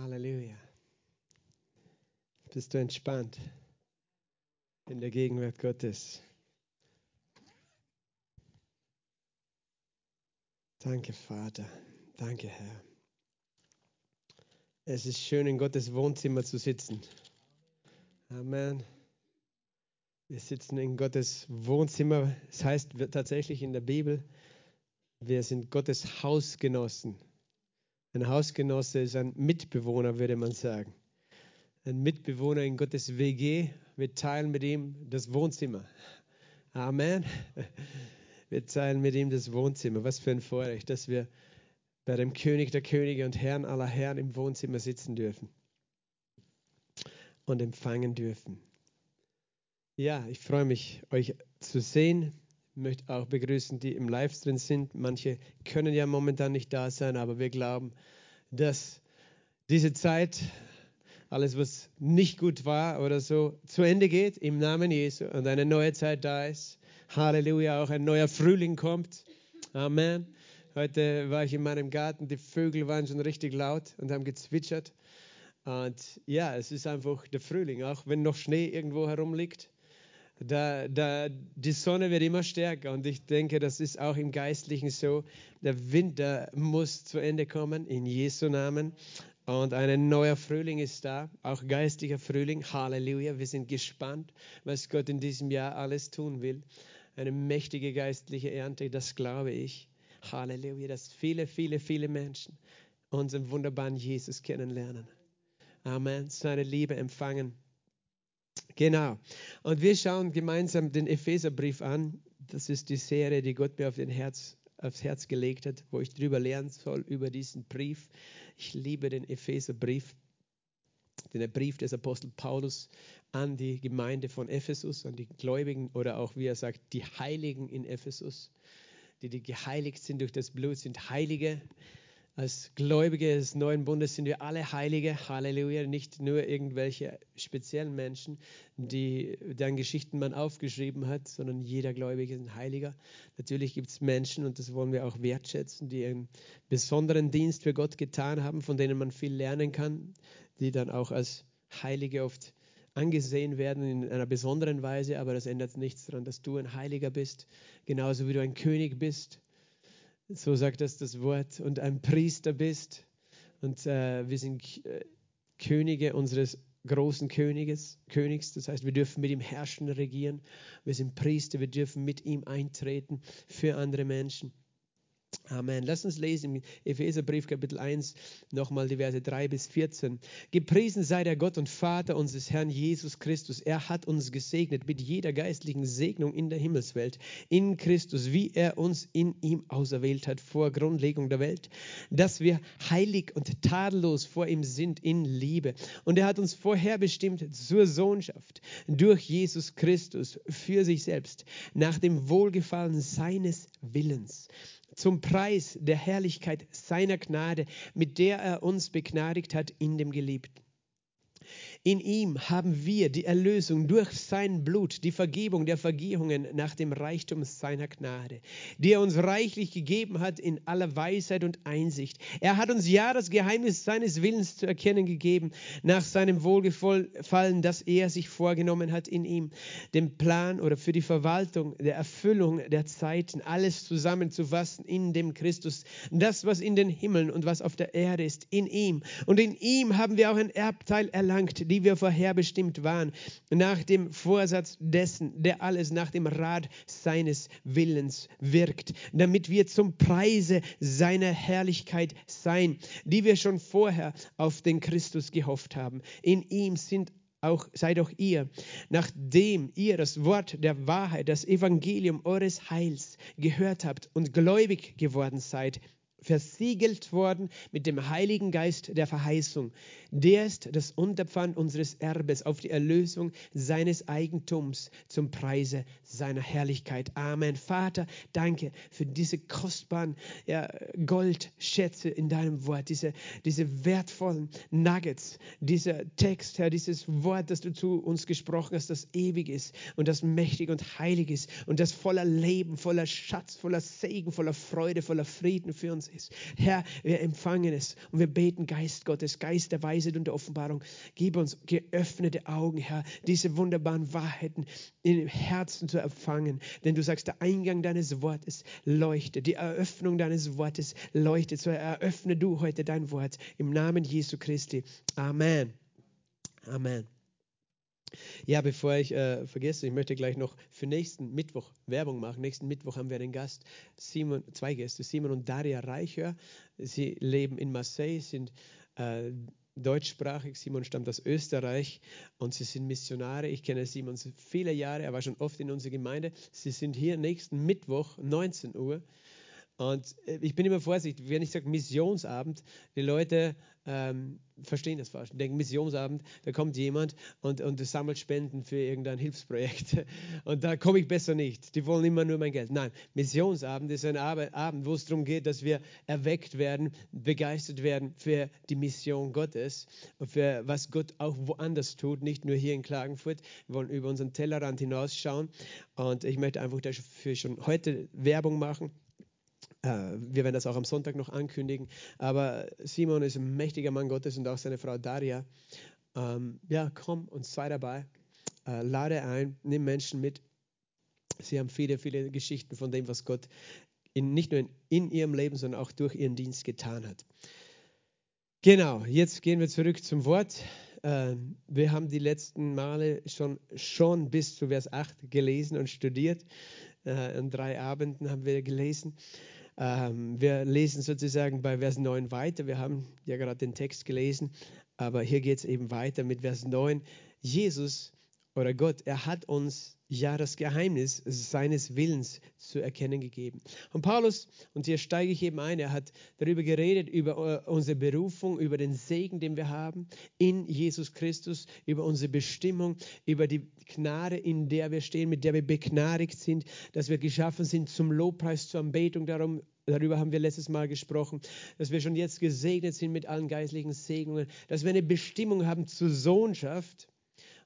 Halleluja. Bist du entspannt in der Gegenwart Gottes? Danke, Vater. Danke, Herr. Es ist schön, in Gottes Wohnzimmer zu sitzen. Amen. Wir sitzen in Gottes Wohnzimmer. Das heißt tatsächlich in der Bibel, wir sind Gottes Hausgenossen. Ein Hausgenosse ist ein Mitbewohner, würde man sagen. Ein Mitbewohner in Gottes WG. Wir teilen mit ihm das Wohnzimmer. Amen. Wir teilen mit ihm das Wohnzimmer. Was für ein Vorrecht, dass wir bei dem König der Könige und Herrn aller Herren im Wohnzimmer sitzen dürfen und empfangen dürfen. Ja, ich freue mich, euch zu sehen. Möchte auch begrüßen, die im Livestream sind. Manche können ja momentan nicht da sein, aber wir glauben, dass diese Zeit, alles was nicht gut war oder so, zu Ende geht im Namen Jesu und eine neue Zeit da ist. Halleluja, auch ein neuer Frühling kommt. Amen. Heute war ich in meinem Garten, die Vögel waren schon richtig laut und haben gezwitschert. Und ja, es ist einfach der Frühling, auch wenn noch Schnee irgendwo herumliegt. Da, da, die Sonne wird immer stärker und ich denke, das ist auch im Geistlichen so. Der Winter muss zu Ende kommen, in Jesu Namen. Und ein neuer Frühling ist da, auch geistlicher Frühling. Halleluja. Wir sind gespannt, was Gott in diesem Jahr alles tun will eine mächtige geistliche Ernte, das glaube ich. Halleluja, dass viele, viele, viele Menschen unseren wunderbaren Jesus kennenlernen. Amen, seine Liebe empfangen. Genau. Und wir schauen gemeinsam den Epheserbrief an. Das ist die Serie, die Gott mir auf den Herz, aufs Herz gelegt hat, wo ich drüber lernen soll, über diesen Brief. Ich liebe den Epheserbrief den Brief des Apostel Paulus an die Gemeinde von Ephesus, an die Gläubigen oder auch, wie er sagt, die Heiligen in Ephesus, die, die geheiligt sind durch das Blut, sind Heilige. Als Gläubige des neuen Bundes sind wir alle Heilige, Halleluja, nicht nur irgendwelche speziellen Menschen, die deren Geschichten man aufgeschrieben hat, sondern jeder Gläubige ist ein Heiliger. Natürlich gibt es Menschen, und das wollen wir auch wertschätzen, die einen besonderen Dienst für Gott getan haben, von denen man viel lernen kann, die dann auch als Heilige oft angesehen werden in einer besonderen Weise, aber das ändert nichts daran, dass du ein Heiliger bist, genauso wie du ein König bist so sagt das das Wort, und ein Priester bist. Und äh, wir sind äh, Könige unseres großen Königes, Königs. Das heißt, wir dürfen mit ihm herrschen, regieren. Wir sind Priester, wir dürfen mit ihm eintreten für andere Menschen. Amen. Lass uns lesen im Epheserbrief Kapitel 1 nochmal die Verse 3 bis 14. Gepriesen sei der Gott und Vater unseres Herrn Jesus Christus. Er hat uns gesegnet mit jeder geistlichen Segnung in der Himmelswelt, in Christus, wie er uns in ihm auserwählt hat vor Grundlegung der Welt, dass wir heilig und tadellos vor ihm sind in Liebe. Und er hat uns vorherbestimmt zur Sohnschaft durch Jesus Christus für sich selbst, nach dem Wohlgefallen seines Willens zum Preis der Herrlichkeit seiner Gnade, mit der er uns begnadigt hat in dem Geliebten. In ihm haben wir die Erlösung durch sein Blut, die Vergebung der Vergehungen nach dem Reichtum seiner Gnade, die er uns reichlich gegeben hat in aller Weisheit und Einsicht. Er hat uns ja das Geheimnis seines Willens zu erkennen gegeben, nach seinem Wohlgefallen, das er sich vorgenommen hat in ihm, den Plan oder für die Verwaltung der Erfüllung der Zeiten, alles zusammenzufassen in dem Christus, das, was in den Himmeln und was auf der Erde ist, in ihm. Und in ihm haben wir auch ein Erbteil erlangt, die wir vorherbestimmt waren, nach dem Vorsatz dessen, der alles nach dem Rat seines Willens wirkt, damit wir zum Preise seiner Herrlichkeit sein, die wir schon vorher auf den Christus gehofft haben. In ihm sind auch seid auch ihr, nachdem ihr das Wort der Wahrheit, das Evangelium eures Heils gehört habt und gläubig geworden seid, versiegelt worden mit dem Heiligen Geist der Verheißung. Der ist das Unterpfand unseres Erbes auf die Erlösung seines Eigentums zum Preise seiner Herrlichkeit. Amen. Vater, danke für diese kostbaren ja, Goldschätze in deinem Wort, diese, diese wertvollen Nuggets, dieser Text, Herr, dieses Wort, das du zu uns gesprochen hast, das ewig ist und das mächtig und heilig ist und das voller Leben, voller Schatz, voller Segen, voller Freude, voller Frieden für uns ist. Herr, wir empfangen es und wir beten, Geist Gottes, Geist der Weisheit und der Offenbarung, gib uns geöffnete Augen, Herr, diese wunderbaren Wahrheiten im Herzen zu empfangen. Denn du sagst, der Eingang deines Wortes leuchtet, die Eröffnung deines Wortes leuchtet. So eröffne du heute dein Wort im Namen Jesu Christi. Amen. Amen. Ja, bevor ich äh, vergesse, ich möchte gleich noch für nächsten Mittwoch Werbung machen. Nächsten Mittwoch haben wir einen Gast, Simon, zwei Gäste, Simon und Daria Reicher. Sie leben in Marseille, sind äh, deutschsprachig. Simon stammt aus Österreich und sie sind Missionare. Ich kenne Simon viele Jahre, er war schon oft in unserer Gemeinde. Sie sind hier nächsten Mittwoch, 19 Uhr. Und äh, ich bin immer vorsichtig, wenn ich sage Missionsabend, die Leute ähm, verstehen das falsch. Denken, Missionsabend, da kommt jemand und, und sammelt Spenden für irgendein Hilfsprojekt. Und da komme ich besser nicht. Die wollen immer nur mein Geld. Nein, Missionsabend ist ein Abend, wo es darum geht, dass wir erweckt werden, begeistert werden für die Mission Gottes, für was Gott auch woanders tut, nicht nur hier in Klagenfurt. Wir wollen über unseren Tellerrand hinausschauen. Und ich möchte einfach dafür schon heute Werbung machen. Äh, wir werden das auch am Sonntag noch ankündigen. Aber Simon ist ein mächtiger Mann Gottes und auch seine Frau Daria. Ähm, ja, komm und sei dabei. Äh, lade ein, nimm Menschen mit. Sie haben viele, viele Geschichten von dem, was Gott in, nicht nur in, in ihrem Leben, sondern auch durch ihren Dienst getan hat. Genau, jetzt gehen wir zurück zum Wort. Äh, wir haben die letzten Male schon, schon bis zu Vers 8 gelesen und studiert. Äh, an drei Abenden haben wir gelesen. Ähm, wir lesen sozusagen bei Vers 9 weiter. Wir haben ja gerade den Text gelesen, aber hier geht es eben weiter mit Vers 9. Jesus oder Gott, er hat uns ja das Geheimnis seines Willens zu erkennen gegeben. Und Paulus, und hier steige ich eben ein, er hat darüber geredet, über äh, unsere Berufung, über den Segen, den wir haben in Jesus Christus, über unsere Bestimmung, über die Gnade, in der wir stehen, mit der wir begnadigt sind, dass wir geschaffen sind zum Lobpreis, zur Anbetung. Darum Darüber haben wir letztes Mal gesprochen, dass wir schon jetzt gesegnet sind mit allen geistlichen Segnungen, dass wir eine Bestimmung haben zur Sohnschaft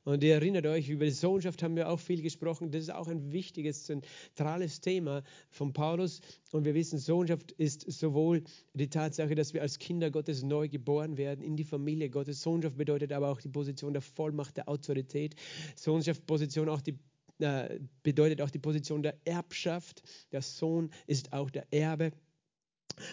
und ihr erinnert euch, über die Sohnschaft haben wir auch viel gesprochen. Das ist auch ein wichtiges, zentrales Thema von Paulus. Und wir wissen, Sohnschaft ist sowohl die Tatsache, dass wir als Kinder Gottes neu geboren werden in die Familie Gottes. Sohnschaft bedeutet aber auch die Position der Vollmacht, der Autorität. Sohnschaft Position auch die äh, bedeutet auch die Position der Erbschaft. Der Sohn ist auch der Erbe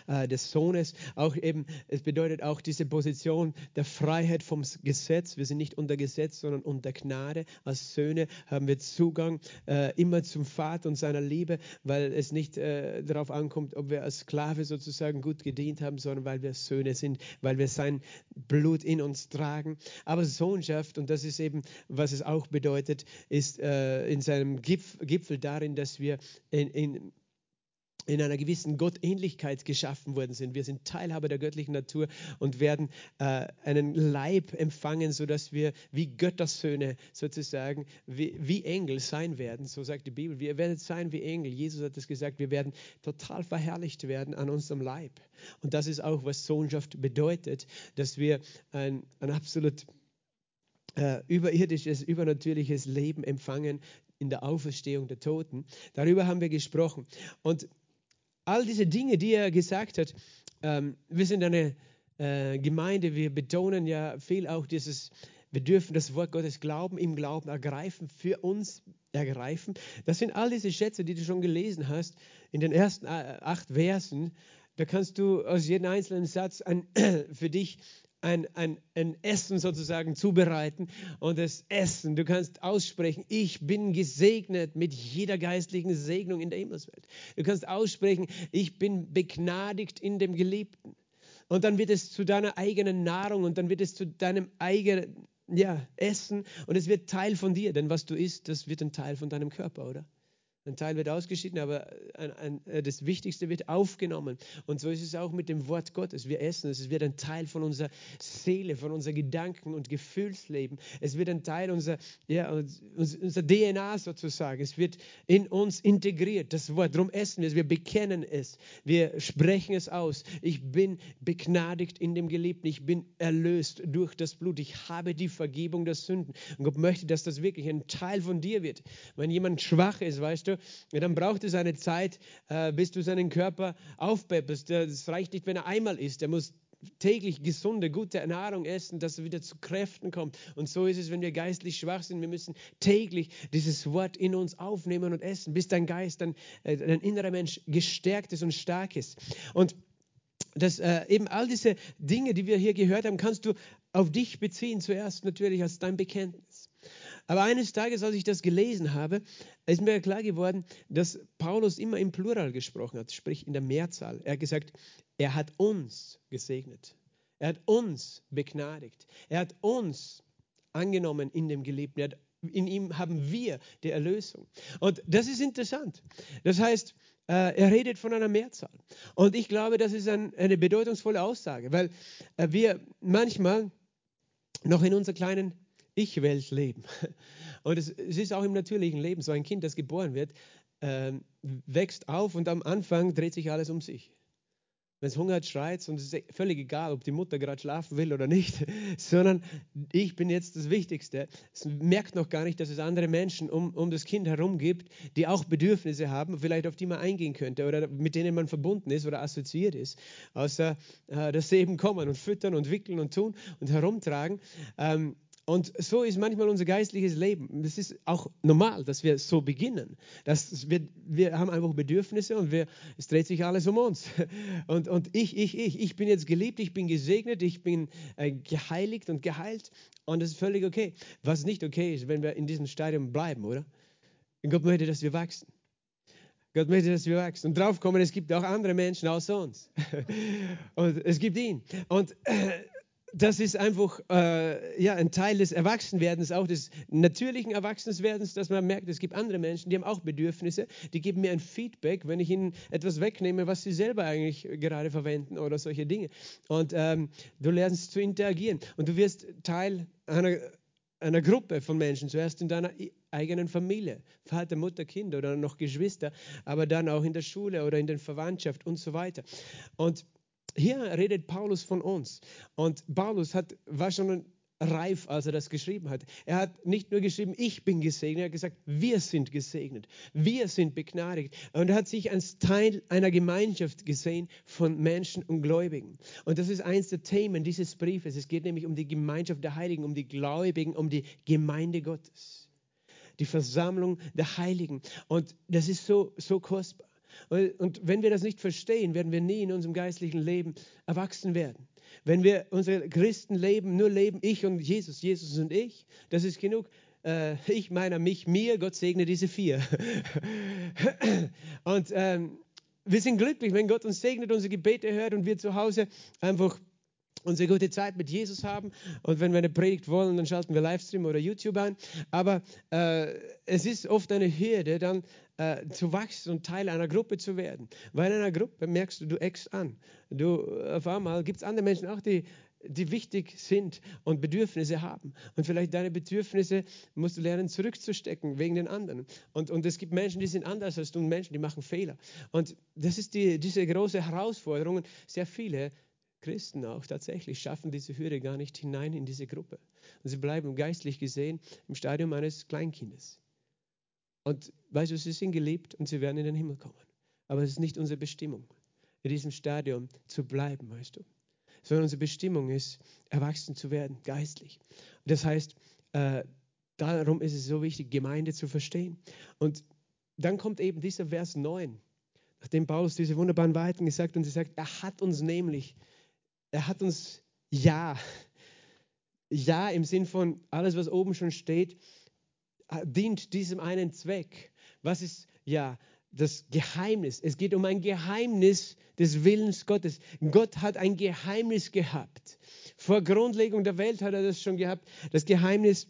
des Sohnes. Auch eben, es bedeutet auch diese Position der Freiheit vom Gesetz. Wir sind nicht unter Gesetz, sondern unter Gnade. Als Söhne haben wir Zugang äh, immer zum Vater und seiner Liebe, weil es nicht äh, darauf ankommt, ob wir als Sklave sozusagen gut gedient haben, sondern weil wir Söhne sind, weil wir sein Blut in uns tragen. Aber Sohnschaft, und das ist eben, was es auch bedeutet, ist äh, in seinem Gipf Gipfel darin, dass wir in, in in einer gewissen Gottähnlichkeit geschaffen worden sind. Wir sind Teilhaber der göttlichen Natur und werden äh, einen Leib empfangen, sodass wir wie Göttersöhne sozusagen, wie, wie, Engel sein werden. So sagt die Bibel. Wir werden sein wie Engel. Jesus hat es gesagt, wir werden total verherrlicht werden an unserem Leib. Und das ist auch, was Sohnschaft bedeutet, dass wir ein, ein absolut äh, überirdisches, übernatürliches Leben empfangen in der Auferstehung der Toten. Darüber haben wir gesprochen. Und all diese Dinge, die er gesagt hat, ähm, wir sind eine äh, Gemeinde, wir betonen ja viel auch dieses, wir dürfen das Wort Gottes glauben, im Glauben ergreifen, für uns ergreifen. Das sind all diese Schätze, die du schon gelesen hast in den ersten äh, acht Versen. Da kannst du aus jedem einzelnen Satz ein, für dich ein, ein, ein Essen sozusagen zubereiten und das Essen, du kannst aussprechen, ich bin gesegnet mit jeder geistlichen Segnung in der Himmelswelt. Du kannst aussprechen, ich bin begnadigt in dem Geliebten. Und dann wird es zu deiner eigenen Nahrung und dann wird es zu deinem eigenen ja, Essen und es wird Teil von dir, denn was du isst, das wird ein Teil von deinem Körper, oder? Ein Teil wird ausgeschieden, aber ein, ein, äh, das Wichtigste wird aufgenommen. Und so ist es auch mit dem Wort Gottes. Wir essen es. Es wird ein Teil von unserer Seele, von unseren Gedanken und Gefühlsleben. Es wird ein Teil unserer, ja, unserer DNA sozusagen. Es wird in uns integriert. Das Wort. Darum essen wir es. Wir bekennen es. Wir sprechen es aus. Ich bin begnadigt in dem Geliebten. Ich bin erlöst durch das Blut. Ich habe die Vergebung der Sünden. Und Gott möchte, dass das wirklich ein Teil von dir wird. Wenn jemand schwach ist, weißt du, du? Dann braucht es eine Zeit, äh, bis du seinen Körper aufpepperst. Es reicht nicht, wenn er einmal isst. Er muss täglich gesunde, gute Nahrung essen, dass er wieder zu Kräften kommt. Und so ist es, wenn wir geistlich schwach sind. Wir müssen täglich dieses Wort in uns aufnehmen und essen, bis dein Geist, dein, äh, dein innerer Mensch gestärkt ist und stark ist. Und das, äh, eben all diese Dinge, die wir hier gehört haben, kannst du auf dich beziehen, zuerst natürlich als dein Bekenntnis. Aber eines Tages, als ich das gelesen habe, ist mir klar geworden, dass Paulus immer im Plural gesprochen hat, sprich in der Mehrzahl. Er hat gesagt, er hat uns gesegnet. Er hat uns begnadigt. Er hat uns angenommen in dem Geliebten. in ihm haben wir die Erlösung. Und das ist interessant. Das heißt, äh, er redet von einer Mehrzahl. Und ich glaube, das ist ein, eine bedeutungsvolle Aussage, weil äh, wir manchmal noch in unserer kleinen Ich-Welt leben. Und es, es, ist auch im natürlichen Leben so, ein Kind, das geboren wird, äh, wächst auf und am Anfang dreht sich alles um sich. Wenn es Hunger hat, schreit und es ist völlig egal, ob die Mutter gerade schlafen will oder nicht, sondern ich bin jetzt das Wichtigste. Es merkt noch gar nicht, dass es andere Menschen um, um das Kind herum gibt, die auch Bedürfnisse haben, vielleicht auf die man eingehen könnte oder mit denen man verbunden ist oder assoziiert ist, außer äh, dass sie eben kommen und füttern und wickeln und tun und herumtragen. Ähm, und so ist manchmal unser geistliches Leben. Es ist auch normal, dass wir so beginnen. Dass wir, wir haben einfach Bedürfnisse und wir, es dreht sich alles um uns. Und, und ich, ich, ich, ich bin jetzt geliebt, ich bin gesegnet, ich bin äh, geheiligt und geheilt. Und das ist völlig okay. Was nicht okay ist, wenn wir in diesem Stadium bleiben, oder? Gott möchte, dass wir wachsen. Gott möchte, dass wir wachsen. Und draufkommen, es gibt auch andere Menschen außer uns. und es gibt ihn. Und äh, das ist einfach äh, ja, ein Teil des Erwachsenwerdens, auch des natürlichen Erwachsenwerdens, dass man merkt, es gibt andere Menschen, die haben auch Bedürfnisse, die geben mir ein Feedback, wenn ich ihnen etwas wegnehme, was sie selber eigentlich gerade verwenden oder solche Dinge. Und ähm, du lernst zu interagieren und du wirst Teil einer, einer Gruppe von Menschen, zuerst in deiner eigenen Familie, Vater, Mutter, Kind oder noch Geschwister, aber dann auch in der Schule oder in der Verwandtschaft und so weiter. Und hier redet Paulus von uns. Und Paulus hat, war schon reif, als er das geschrieben hat. Er hat nicht nur geschrieben, ich bin gesegnet, er hat gesagt, wir sind gesegnet, wir sind begnadigt. Und er hat sich als Teil einer Gemeinschaft gesehen von Menschen und Gläubigen. Und das ist eins der Themen dieses Briefes. Es geht nämlich um die Gemeinschaft der Heiligen, um die Gläubigen, um die Gemeinde Gottes. Die Versammlung der Heiligen. Und das ist so, so kostbar. Und wenn wir das nicht verstehen, werden wir nie in unserem geistlichen Leben erwachsen werden. Wenn wir unser Christenleben nur leben, ich und Jesus, Jesus und ich, das ist genug. Äh, ich, meiner, mich, mir, Gott segne diese vier. und ähm, wir sind glücklich, wenn Gott uns segnet, unsere Gebete hört und wir zu Hause einfach unsere gute Zeit mit Jesus haben. Und wenn wir eine Predigt wollen, dann schalten wir Livestream oder YouTube ein. Aber äh, es ist oft eine Hürde, dann äh, zu wachsen und Teil einer Gruppe zu werden. Weil in einer Gruppe merkst du, du eckst an. Du, auf einmal gibt es andere Menschen auch, die, die wichtig sind und Bedürfnisse haben. Und vielleicht deine Bedürfnisse musst du lernen zurückzustecken wegen den anderen. Und, und es gibt Menschen, die sind anders als du und Menschen, die machen Fehler. Und das ist die, diese große Herausforderung. Sehr viele Christen auch tatsächlich schaffen diese Hürde gar nicht hinein in diese Gruppe. Und sie bleiben geistlich gesehen im Stadium eines Kleinkindes. Und weißt du, sie sind geliebt und sie werden in den Himmel kommen. Aber es ist nicht unsere Bestimmung, in diesem Stadium zu bleiben, weißt du. Sondern unsere Bestimmung ist, erwachsen zu werden, geistlich. Das heißt, äh, darum ist es so wichtig, Gemeinde zu verstehen. Und dann kommt eben dieser Vers 9, nachdem Paulus diese wunderbaren Wahrheiten gesagt hat und sie sagt, er hat uns nämlich er hat uns Ja, Ja im Sinn von alles, was oben schon steht, dient diesem einen Zweck. Was ist Ja? Das Geheimnis. Es geht um ein Geheimnis des Willens Gottes. Gott hat ein Geheimnis gehabt. Vor Grundlegung der Welt hat er das schon gehabt. Das Geheimnis,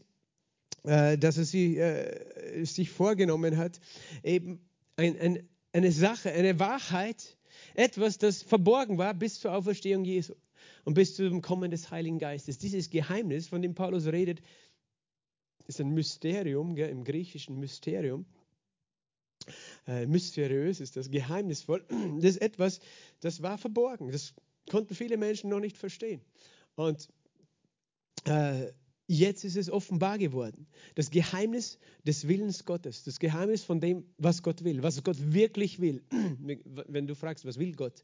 äh, dass er sie, äh, sich vorgenommen hat, eben ein, ein, eine Sache, eine Wahrheit, etwas, das verborgen war bis zur Auferstehung Jesu und bis zum Kommen des Heiligen Geistes. Dieses Geheimnis, von dem Paulus redet, ist ein Mysterium, gell, im griechischen Mysterium. Äh, mysteriös ist das, geheimnisvoll. Das ist etwas, das war verborgen. Das konnten viele Menschen noch nicht verstehen. Und äh, jetzt ist es offenbar geworden. Das Geheimnis des Willens Gottes, das Geheimnis von dem, was Gott will, was Gott wirklich will. Wenn du fragst, was will Gott?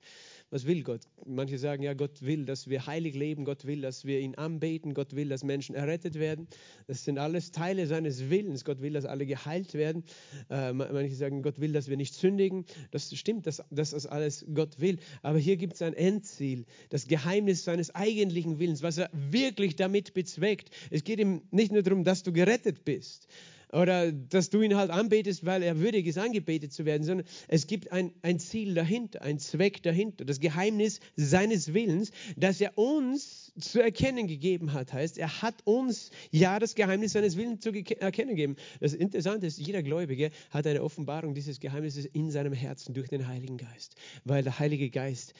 Was will Gott? Manche sagen, ja, Gott will, dass wir heilig leben, Gott will, dass wir ihn anbeten, Gott will, dass Menschen errettet werden. Das sind alles Teile seines Willens. Gott will, dass alle geheilt werden. Äh, manche sagen, Gott will, dass wir nicht sündigen. Das stimmt, dass, dass das alles Gott will. Aber hier gibt es ein Endziel, das Geheimnis seines eigentlichen Willens, was er wirklich damit bezweckt. Es geht ihm nicht nur darum, dass du gerettet bist oder dass du ihn halt anbetest, weil er würdig ist, angebetet zu werden, sondern es gibt ein, ein Ziel dahinter, ein Zweck dahinter, das Geheimnis seines Willens, das er uns zu erkennen gegeben hat. Heißt, er hat uns ja das Geheimnis seines Willens zu erkennen gegeben. Das Interessante ist, jeder Gläubige hat eine Offenbarung dieses Geheimnisses in seinem Herzen durch den Heiligen Geist, weil der Heilige Geist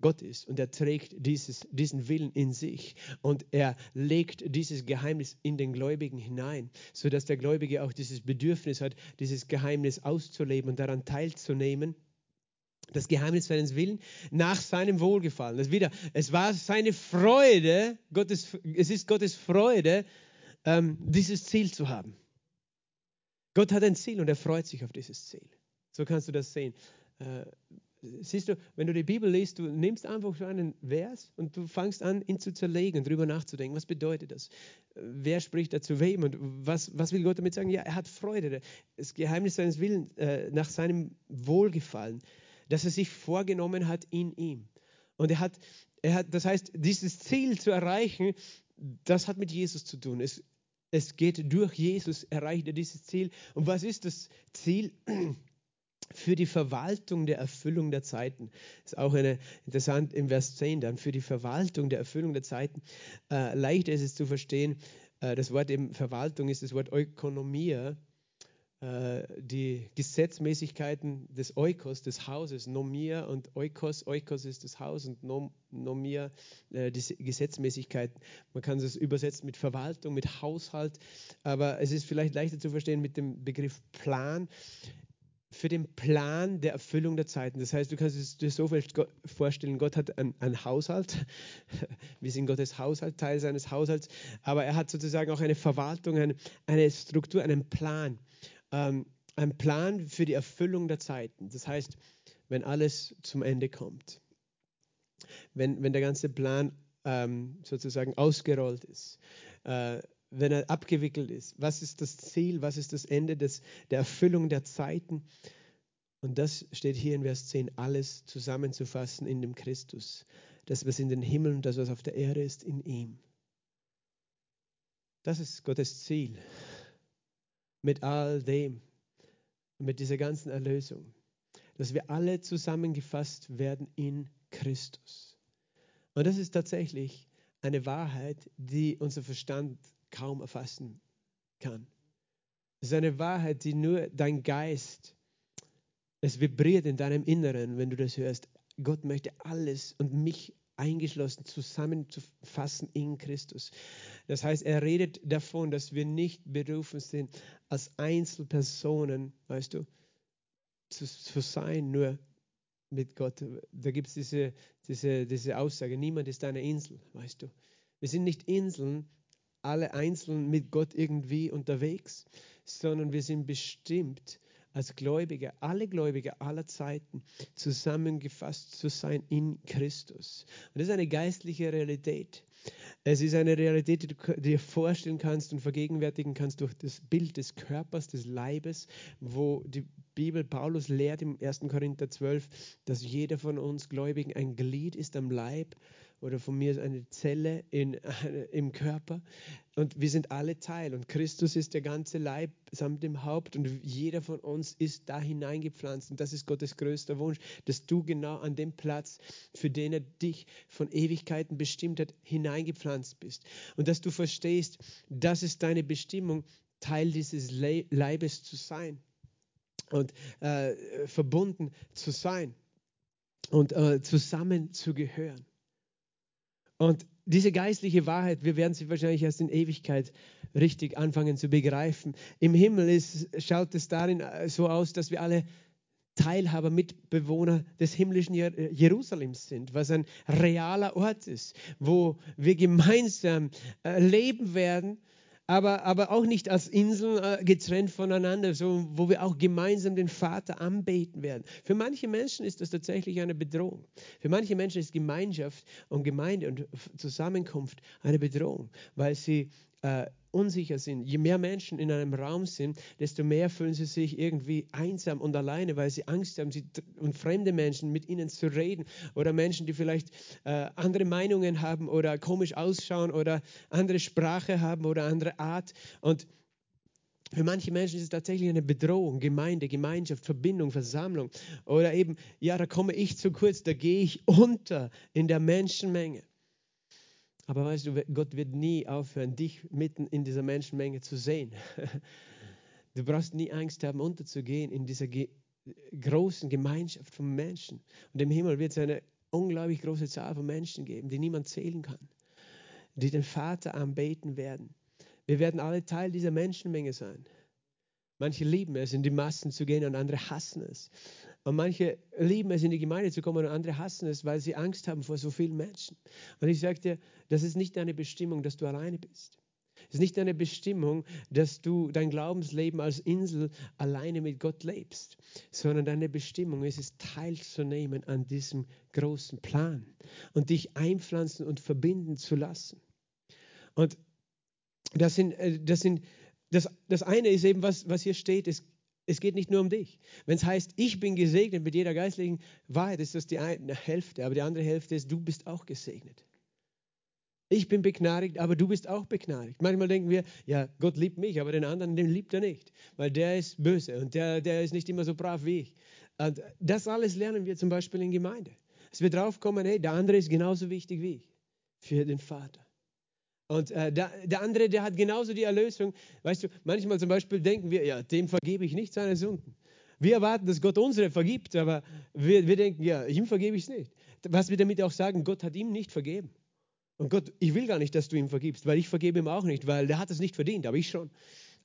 Gott ist und er trägt dieses, diesen Willen in sich und er legt dieses Geheimnis in den Gläubigen hinein, sodass der Gläubige auch dieses Bedürfnis hat, dieses Geheimnis auszuleben und daran teilzunehmen das Geheimnis seines Willens nach seinem Wohlgefallen. Das wieder, es war seine Freude, Gottes, es ist Gottes Freude, ähm, dieses Ziel zu haben. Gott hat ein Ziel und er freut sich auf dieses Ziel. So kannst du das sehen. Äh, siehst du, wenn du die Bibel liest, du nimmst einfach so einen Vers und du fängst an, ihn zu zerlegen, darüber nachzudenken. Was bedeutet das? Wer spricht da zu wem und was, was will Gott damit sagen? Ja, er hat Freude. Das Geheimnis seines Willens äh, nach seinem Wohlgefallen, dass er sich vorgenommen hat in ihm. Und er hat, er hat, das heißt, dieses Ziel zu erreichen, das hat mit Jesus zu tun. Es, es geht durch Jesus, erreicht er dieses Ziel. Und was ist das Ziel? für die Verwaltung der Erfüllung der Zeiten. Das ist auch eine, interessant im Vers 10 dann. Für die Verwaltung der Erfüllung der Zeiten. Äh, leicht ist es zu verstehen. Äh, das Wort eben Verwaltung ist das Wort Ökonomia. Äh, die Gesetzmäßigkeiten des Oikos, des Hauses, Nomia und Oikos. Oikos ist das Haus und Nom, Nomia äh, die Gesetzmäßigkeiten. Man kann es übersetzen mit Verwaltung, mit Haushalt, aber es ist vielleicht leichter zu verstehen mit dem Begriff Plan für den Plan der Erfüllung der Zeiten. Das heißt, du kannst es dir so vorstellen, Gott hat einen, Haushalt. Wir sind Gottes Haushalt, Teil seines Haushalts. Aber er hat sozusagen auch eine Verwaltung, eine Struktur, einen Plan. Ähm, ein Plan für die Erfüllung der Zeiten. Das heißt, wenn alles zum Ende kommt. Wenn, wenn der ganze Plan ähm, sozusagen ausgerollt ist. Äh, wenn er abgewickelt ist? Was ist das Ziel? Was ist das Ende des, der Erfüllung der Zeiten? Und das steht hier in Vers 10, alles zusammenzufassen in dem Christus. Das, was in den Himmeln und das, was auf der Erde ist, in ihm. Das ist Gottes Ziel. Mit all dem, mit dieser ganzen Erlösung. Dass wir alle zusammengefasst werden in Christus. Und das ist tatsächlich eine Wahrheit, die unser Verstand kaum erfassen kann. Es ist eine Wahrheit, die nur dein Geist, es vibriert in deinem Inneren, wenn du das hörst. Gott möchte alles und mich eingeschlossen zusammenzufassen in Christus. Das heißt, er redet davon, dass wir nicht berufen sind, als Einzelpersonen, weißt du, zu, zu sein, nur mit Gott. Da gibt es diese, diese, diese Aussage, niemand ist eine Insel, weißt du. Wir sind nicht Inseln, alle einzeln mit Gott irgendwie unterwegs, sondern wir sind bestimmt als Gläubige, alle Gläubige aller Zeiten zusammengefasst zu sein in Christus. Und das ist eine geistliche Realität. Es ist eine Realität, die du dir vorstellen kannst und vergegenwärtigen kannst durch das Bild des Körpers, des Leibes, wo die Bibel Paulus lehrt im 1. Korinther 12, dass jeder von uns Gläubigen ein Glied ist am Leib oder von mir eine Zelle in, im Körper. Und wir sind alle Teil. Und Christus ist der ganze Leib samt dem Haupt. Und jeder von uns ist da hineingepflanzt. Und das ist Gottes größter Wunsch, dass du genau an dem Platz, für den er dich von Ewigkeiten bestimmt hat, hineingepflanzt bist. Und dass du verstehst, das ist deine Bestimmung, Teil dieses Leibes zu sein und äh, verbunden zu sein und äh, zusammen zu gehören. Und diese geistliche Wahrheit, wir werden sie wahrscheinlich erst in Ewigkeit richtig anfangen zu begreifen. Im Himmel ist, schaut es darin so aus, dass wir alle Teilhaber, Mitbewohner des himmlischen Jerusalems sind, was ein realer Ort ist, wo wir gemeinsam äh, leben werden, aber, aber auch nicht als Inseln äh, getrennt voneinander, so, wo wir auch gemeinsam den Vater anbeten werden. Für manche Menschen ist das tatsächlich eine Bedrohung. Für manche Menschen ist Gemeinschaft und Gemeinde und Zusammenkunft eine Bedrohung, weil sie äh, unsicher sind. Je mehr Menschen in einem Raum sind, desto mehr fühlen sie sich irgendwie einsam und alleine, weil sie Angst haben, sie, und fremde Menschen mit ihnen zu reden oder Menschen, die vielleicht äh, andere Meinungen haben oder komisch ausschauen oder andere Sprache haben oder andere Art. Und für manche Menschen ist es tatsächlich eine Bedrohung, Gemeinde, Gemeinschaft, Verbindung, Versammlung. Oder eben, ja, da komme ich zu kurz, da gehe ich unter in der Menschenmenge. Aber weißt du, Gott wird nie aufhören, dich mitten in dieser Menschenmenge zu sehen. Du brauchst nie Angst haben, unterzugehen in dieser ge großen Gemeinschaft von Menschen. Und im Himmel wird es eine unglaublich große Zahl von Menschen geben, die niemand zählen kann, die den Vater anbeten werden. Wir werden alle Teil dieser Menschenmenge sein. Manche lieben es, in die Massen zu gehen und andere hassen es. Und manche lieben es, in die Gemeinde zu kommen und andere hassen es, weil sie Angst haben vor so vielen Menschen. Und ich sage dir, das ist nicht deine Bestimmung, dass du alleine bist. Es ist nicht deine Bestimmung, dass du dein Glaubensleben als Insel alleine mit Gott lebst, sondern deine Bestimmung ist es, teilzunehmen an diesem großen Plan und dich einpflanzen und verbinden zu lassen. Und das sind, äh, das sind das, das eine ist eben, was, was hier steht, es es geht nicht nur um dich. Wenn es heißt, ich bin gesegnet mit jeder geistlichen Wahrheit, ist das die eine Hälfte, aber die andere Hälfte ist, du bist auch gesegnet. Ich bin begnadigt, aber du bist auch begnadigt. Manchmal denken wir, ja, Gott liebt mich, aber den anderen, den liebt er nicht, weil der ist böse und der, der ist nicht immer so brav wie ich. Und das alles lernen wir zum Beispiel in Gemeinde. Dass wir drauf kommen, hey, der andere ist genauso wichtig wie ich für den Vater. Und äh, der, der, andere, der hat genauso die Erlösung. Weißt du, manchmal zum Beispiel denken wir, ja, dem vergebe ich nicht seine Sünden. Wir erwarten, dass Gott unsere vergibt, aber wir, wir denken, ja, ihm vergebe ich es nicht. Was wir damit auch sagen, Gott hat ihm nicht vergeben. Und Gott, ich will gar nicht, dass du ihm vergibst, weil ich vergebe ihm auch nicht, weil der hat es nicht verdient, aber ich schon.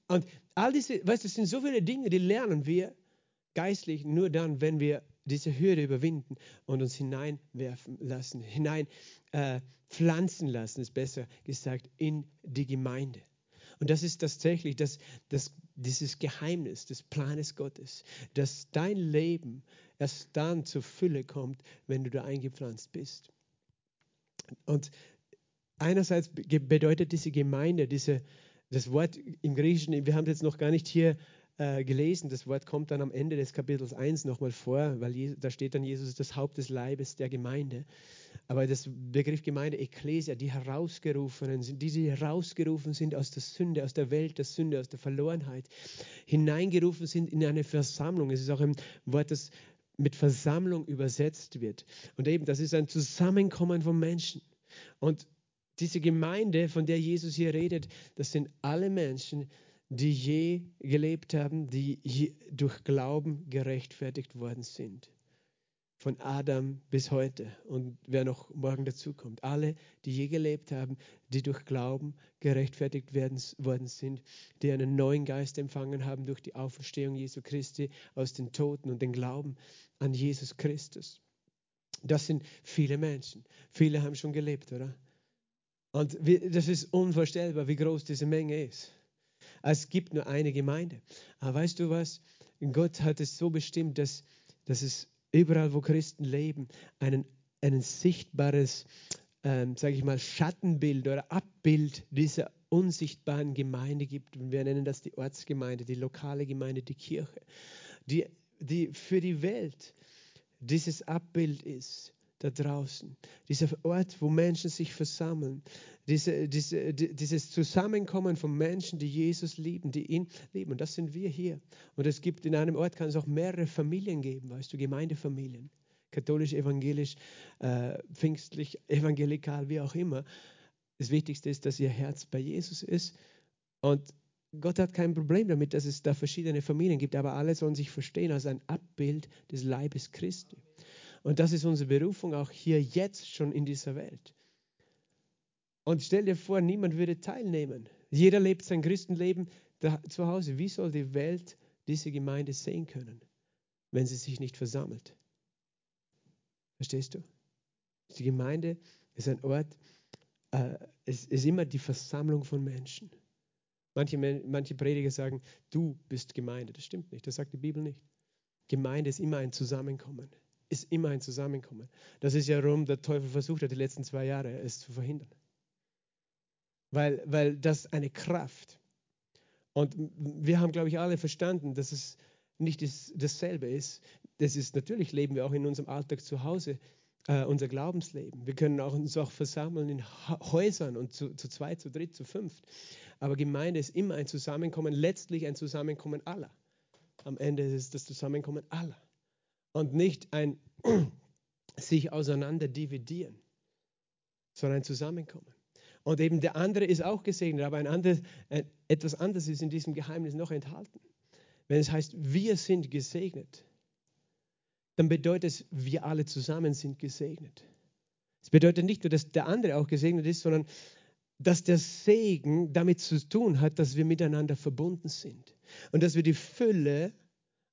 Und all diese, weißt du, das sind so viele Dinge, die lernen wir geistlich nur dann, wenn wir diese Hürde überwinden und uns hineinwerfen lassen, hinein äh, pflanzen lassen, ist besser gesagt, in die Gemeinde. Und das ist tatsächlich das, das, dieses Geheimnis des Planes Gottes, dass dein Leben erst dann zur Fülle kommt, wenn du da eingepflanzt bist. Und einerseits bedeutet diese Gemeinde, diese, das Wort im Griechischen, wir haben es jetzt noch gar nicht hier äh, gelesen. Das Wort kommt dann am Ende des Kapitels 1 nochmal vor, weil da steht dann, Jesus das Haupt des Leibes der Gemeinde. Aber das Begriff Gemeinde, Ekklesia, die Herausgerufenen sind, die, die herausgerufen sind aus der Sünde, aus der Welt der Sünde, aus der Verlorenheit, hineingerufen sind in eine Versammlung. Es ist auch ein Wort, das mit Versammlung übersetzt wird. Und eben, das ist ein Zusammenkommen von Menschen. Und diese Gemeinde, von der Jesus hier redet, das sind alle Menschen, die je gelebt haben, die durch Glauben gerechtfertigt worden sind. Von Adam bis heute und wer noch morgen dazukommt. Alle, die je gelebt haben, die durch Glauben gerechtfertigt werden, worden sind, die einen neuen Geist empfangen haben durch die Auferstehung Jesu Christi aus den Toten und den Glauben an Jesus Christus. Das sind viele Menschen. Viele haben schon gelebt, oder? Und das ist unvorstellbar, wie groß diese Menge ist. Es gibt nur eine Gemeinde. Aber weißt du was? Gott hat es so bestimmt, dass, dass es überall, wo Christen leben, einen, ein sichtbares, ähm, sage ich mal, Schattenbild oder Abbild dieser unsichtbaren Gemeinde gibt. Wir nennen das die Ortsgemeinde, die lokale Gemeinde, die Kirche, die, die für die Welt dieses Abbild ist da draußen. Dieser Ort, wo Menschen sich versammeln. Diese, diese, dieses Zusammenkommen von Menschen, die Jesus lieben, die ihn lieben. Und das sind wir hier. Und es gibt in einem Ort, kann es auch mehrere Familien geben, weißt du, Gemeindefamilien. Katholisch, evangelisch, äh, pfingstlich, evangelikal, wie auch immer. Das Wichtigste ist, dass ihr Herz bei Jesus ist. Und Gott hat kein Problem damit, dass es da verschiedene Familien gibt, aber alle sollen sich verstehen als ein Abbild des Leibes Christi. Und das ist unsere Berufung auch hier jetzt schon in dieser Welt. Und stell dir vor, niemand würde teilnehmen. Jeder lebt sein Christenleben zu Hause. Wie soll die Welt diese Gemeinde sehen können, wenn sie sich nicht versammelt. Verstehst du? Die Gemeinde ist ein Ort, äh, es ist immer die Versammlung von Menschen. Manche, manche Prediger sagen, du bist Gemeinde. Das stimmt nicht, das sagt die Bibel nicht. Gemeinde ist immer ein Zusammenkommen. Ist immer ein Zusammenkommen. Das ist ja, warum der Teufel versucht hat, die letzten zwei Jahre es zu verhindern. Weil, weil das eine Kraft. Und wir haben, glaube ich, alle verstanden, dass es nicht das, dasselbe ist. Das ist natürlich, leben wir auch in unserem Alltag zu Hause äh, unser Glaubensleben. Wir können auch, uns auch versammeln in Häusern und zu, zu zweit, zu dritt, zu fünft. Aber Gemeinde ist immer ein Zusammenkommen, letztlich ein Zusammenkommen aller. Am Ende ist es das Zusammenkommen aller. Und nicht ein sich auseinander dividieren, sondern ein Zusammenkommen. Und eben der andere ist auch gesegnet, aber ein anderes, äh, etwas anderes ist in diesem Geheimnis noch enthalten. Wenn es heißt, wir sind gesegnet, dann bedeutet es, wir alle zusammen sind gesegnet. Es bedeutet nicht nur, dass der andere auch gesegnet ist, sondern dass der Segen damit zu tun hat, dass wir miteinander verbunden sind und dass wir die Fülle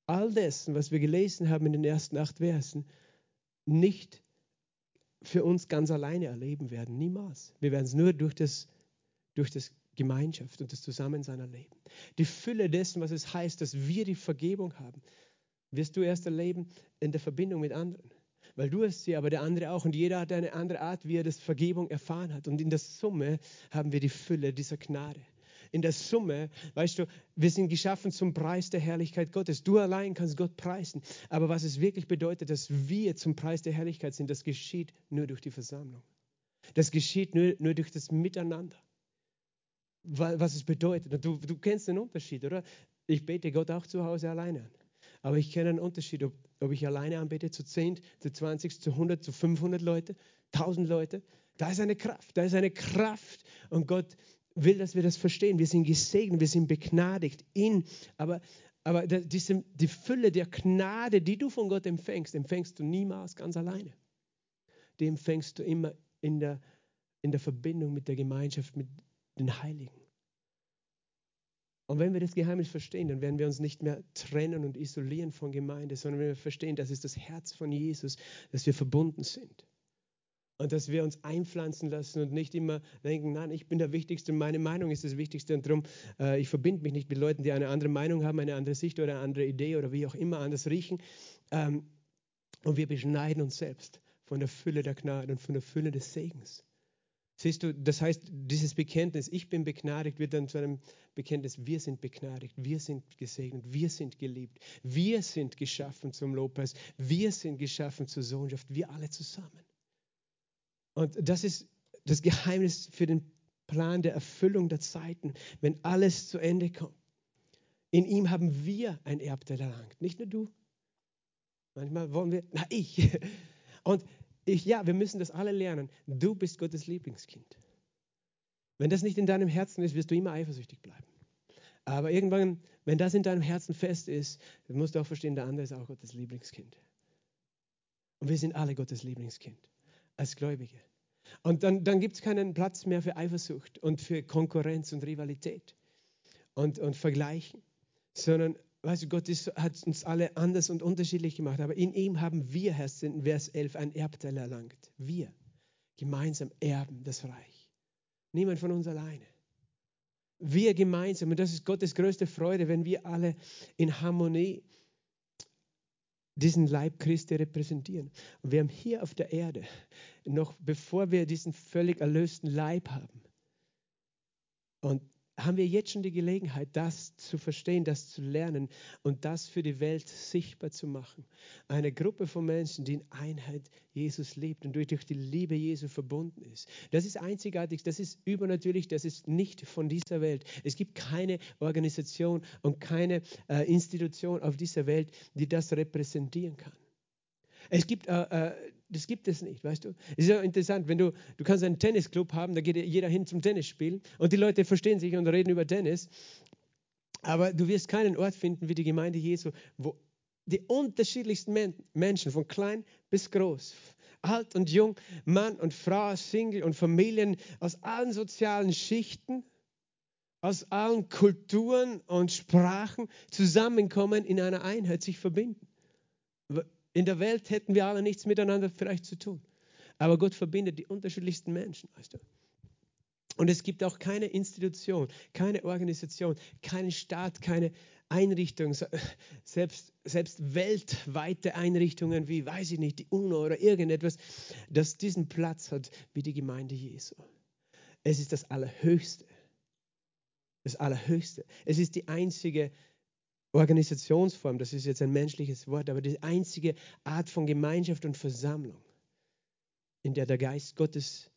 all dessen, was wir gelesen haben in den ersten acht Versen, nicht für uns ganz alleine erleben werden. Niemals. Wir werden es nur durch das, durch das Gemeinschaft und das Zusammensein erleben. Die Fülle dessen, was es heißt, dass wir die Vergebung haben, wirst du erst erleben in der Verbindung mit anderen. Weil du hast sie, aber der andere auch. Und jeder hat eine andere Art, wie er das Vergebung erfahren hat. Und in der Summe haben wir die Fülle dieser Gnade. In der Summe, weißt du, wir sind geschaffen zum Preis der Herrlichkeit Gottes. Du allein kannst Gott preisen. Aber was es wirklich bedeutet, dass wir zum Preis der Herrlichkeit sind, das geschieht nur durch die Versammlung. Das geschieht nur, nur durch das Miteinander. Was es bedeutet. Du, du kennst den Unterschied, oder? Ich bete Gott auch zu Hause alleine an. Aber ich kenne einen Unterschied, ob, ob ich alleine anbete, zu 10, zu 20, zu 100, zu 500 Leute, 1000 Leute. Da ist eine Kraft, da ist eine Kraft. Und Gott will, dass wir das verstehen. Wir sind gesegnet, wir sind begnadigt in, aber, aber diese, die Fülle der Gnade, die du von Gott empfängst, empfängst du niemals ganz alleine. Die empfängst du immer in der, in der Verbindung mit der Gemeinschaft, mit den Heiligen. Und wenn wir das Geheimnis verstehen, dann werden wir uns nicht mehr trennen und isolieren von Gemeinde, sondern wenn wir verstehen, das ist das Herz von Jesus, dass wir verbunden sind. Und dass wir uns einpflanzen lassen und nicht immer denken, nein, ich bin der Wichtigste, meine Meinung ist das Wichtigste und darum, äh, ich verbinde mich nicht mit Leuten, die eine andere Meinung haben, eine andere Sicht oder eine andere Idee oder wie auch immer anders riechen. Ähm, und wir beschneiden uns selbst von der Fülle der Gnade und von der Fülle des Segens. Siehst du, das heißt, dieses Bekenntnis, ich bin begnadigt, wird dann zu einem Bekenntnis, wir sind begnadigt, wir sind gesegnet, wir sind geliebt, wir sind geschaffen zum Lobpreis, wir sind geschaffen zur Sohnschaft, wir alle zusammen. Und das ist das Geheimnis für den Plan der Erfüllung der Zeiten, wenn alles zu Ende kommt. In ihm haben wir ein Erbteil erlangt, nicht nur du. Manchmal wollen wir, na ich. Und ich, ja, wir müssen das alle lernen. Du bist Gottes Lieblingskind. Wenn das nicht in deinem Herzen ist, wirst du immer eifersüchtig bleiben. Aber irgendwann, wenn das in deinem Herzen fest ist, musst du auch verstehen, der andere ist auch Gottes Lieblingskind. Und wir sind alle Gottes Lieblingskind als Gläubige. Und dann, dann gibt es keinen Platz mehr für Eifersucht und für Konkurrenz und Rivalität und, und Vergleichen, sondern weißt du, Gott ist, hat uns alle anders und unterschiedlich gemacht, aber in ihm haben wir, Herr, in Vers 11, ein Erbteil erlangt. Wir gemeinsam erben das Reich. Niemand von uns alleine. Wir gemeinsam, und das ist Gottes größte Freude, wenn wir alle in Harmonie diesen Leib Christi repräsentieren. Und wir haben hier auf der Erde, noch bevor wir diesen völlig erlösten Leib haben, und haben wir jetzt schon die Gelegenheit, das zu verstehen, das zu lernen und das für die Welt sichtbar zu machen. Eine Gruppe von Menschen, die in Einheit Jesus lebt und durch die Liebe Jesu verbunden ist. Das ist einzigartig, das ist übernatürlich, das ist nicht von dieser Welt. Es gibt keine Organisation und keine äh, Institution auf dieser Welt, die das repräsentieren kann. Es gibt äh, äh, das gibt es nicht, weißt du? Es ist ja interessant, wenn du, du kannst einen Tennisclub haben, da geht jeder hin zum Tennis spielen und die Leute verstehen sich und reden über Tennis, aber du wirst keinen Ort finden wie die Gemeinde Jesu, wo die unterschiedlichsten Menschen, von klein bis groß, alt und jung, Mann und Frau, Single und Familien aus allen sozialen Schichten, aus allen Kulturen und Sprachen zusammenkommen, in einer Einheit sich verbinden. In der Welt hätten wir alle nichts miteinander vielleicht zu tun. Aber Gott verbindet die unterschiedlichsten Menschen, weißt du. Und es gibt auch keine Institution, keine Organisation, keinen Staat, keine Einrichtung, selbst, selbst weltweite Einrichtungen wie, weiß ich nicht, die UNO oder irgendetwas, das diesen Platz hat wie die Gemeinde Jesu. Es ist das Allerhöchste. Das Allerhöchste. Es ist die einzige Organisationsform, das ist jetzt ein menschliches Wort, aber die einzige Art von Gemeinschaft und Versammlung, in der der Geist Gottes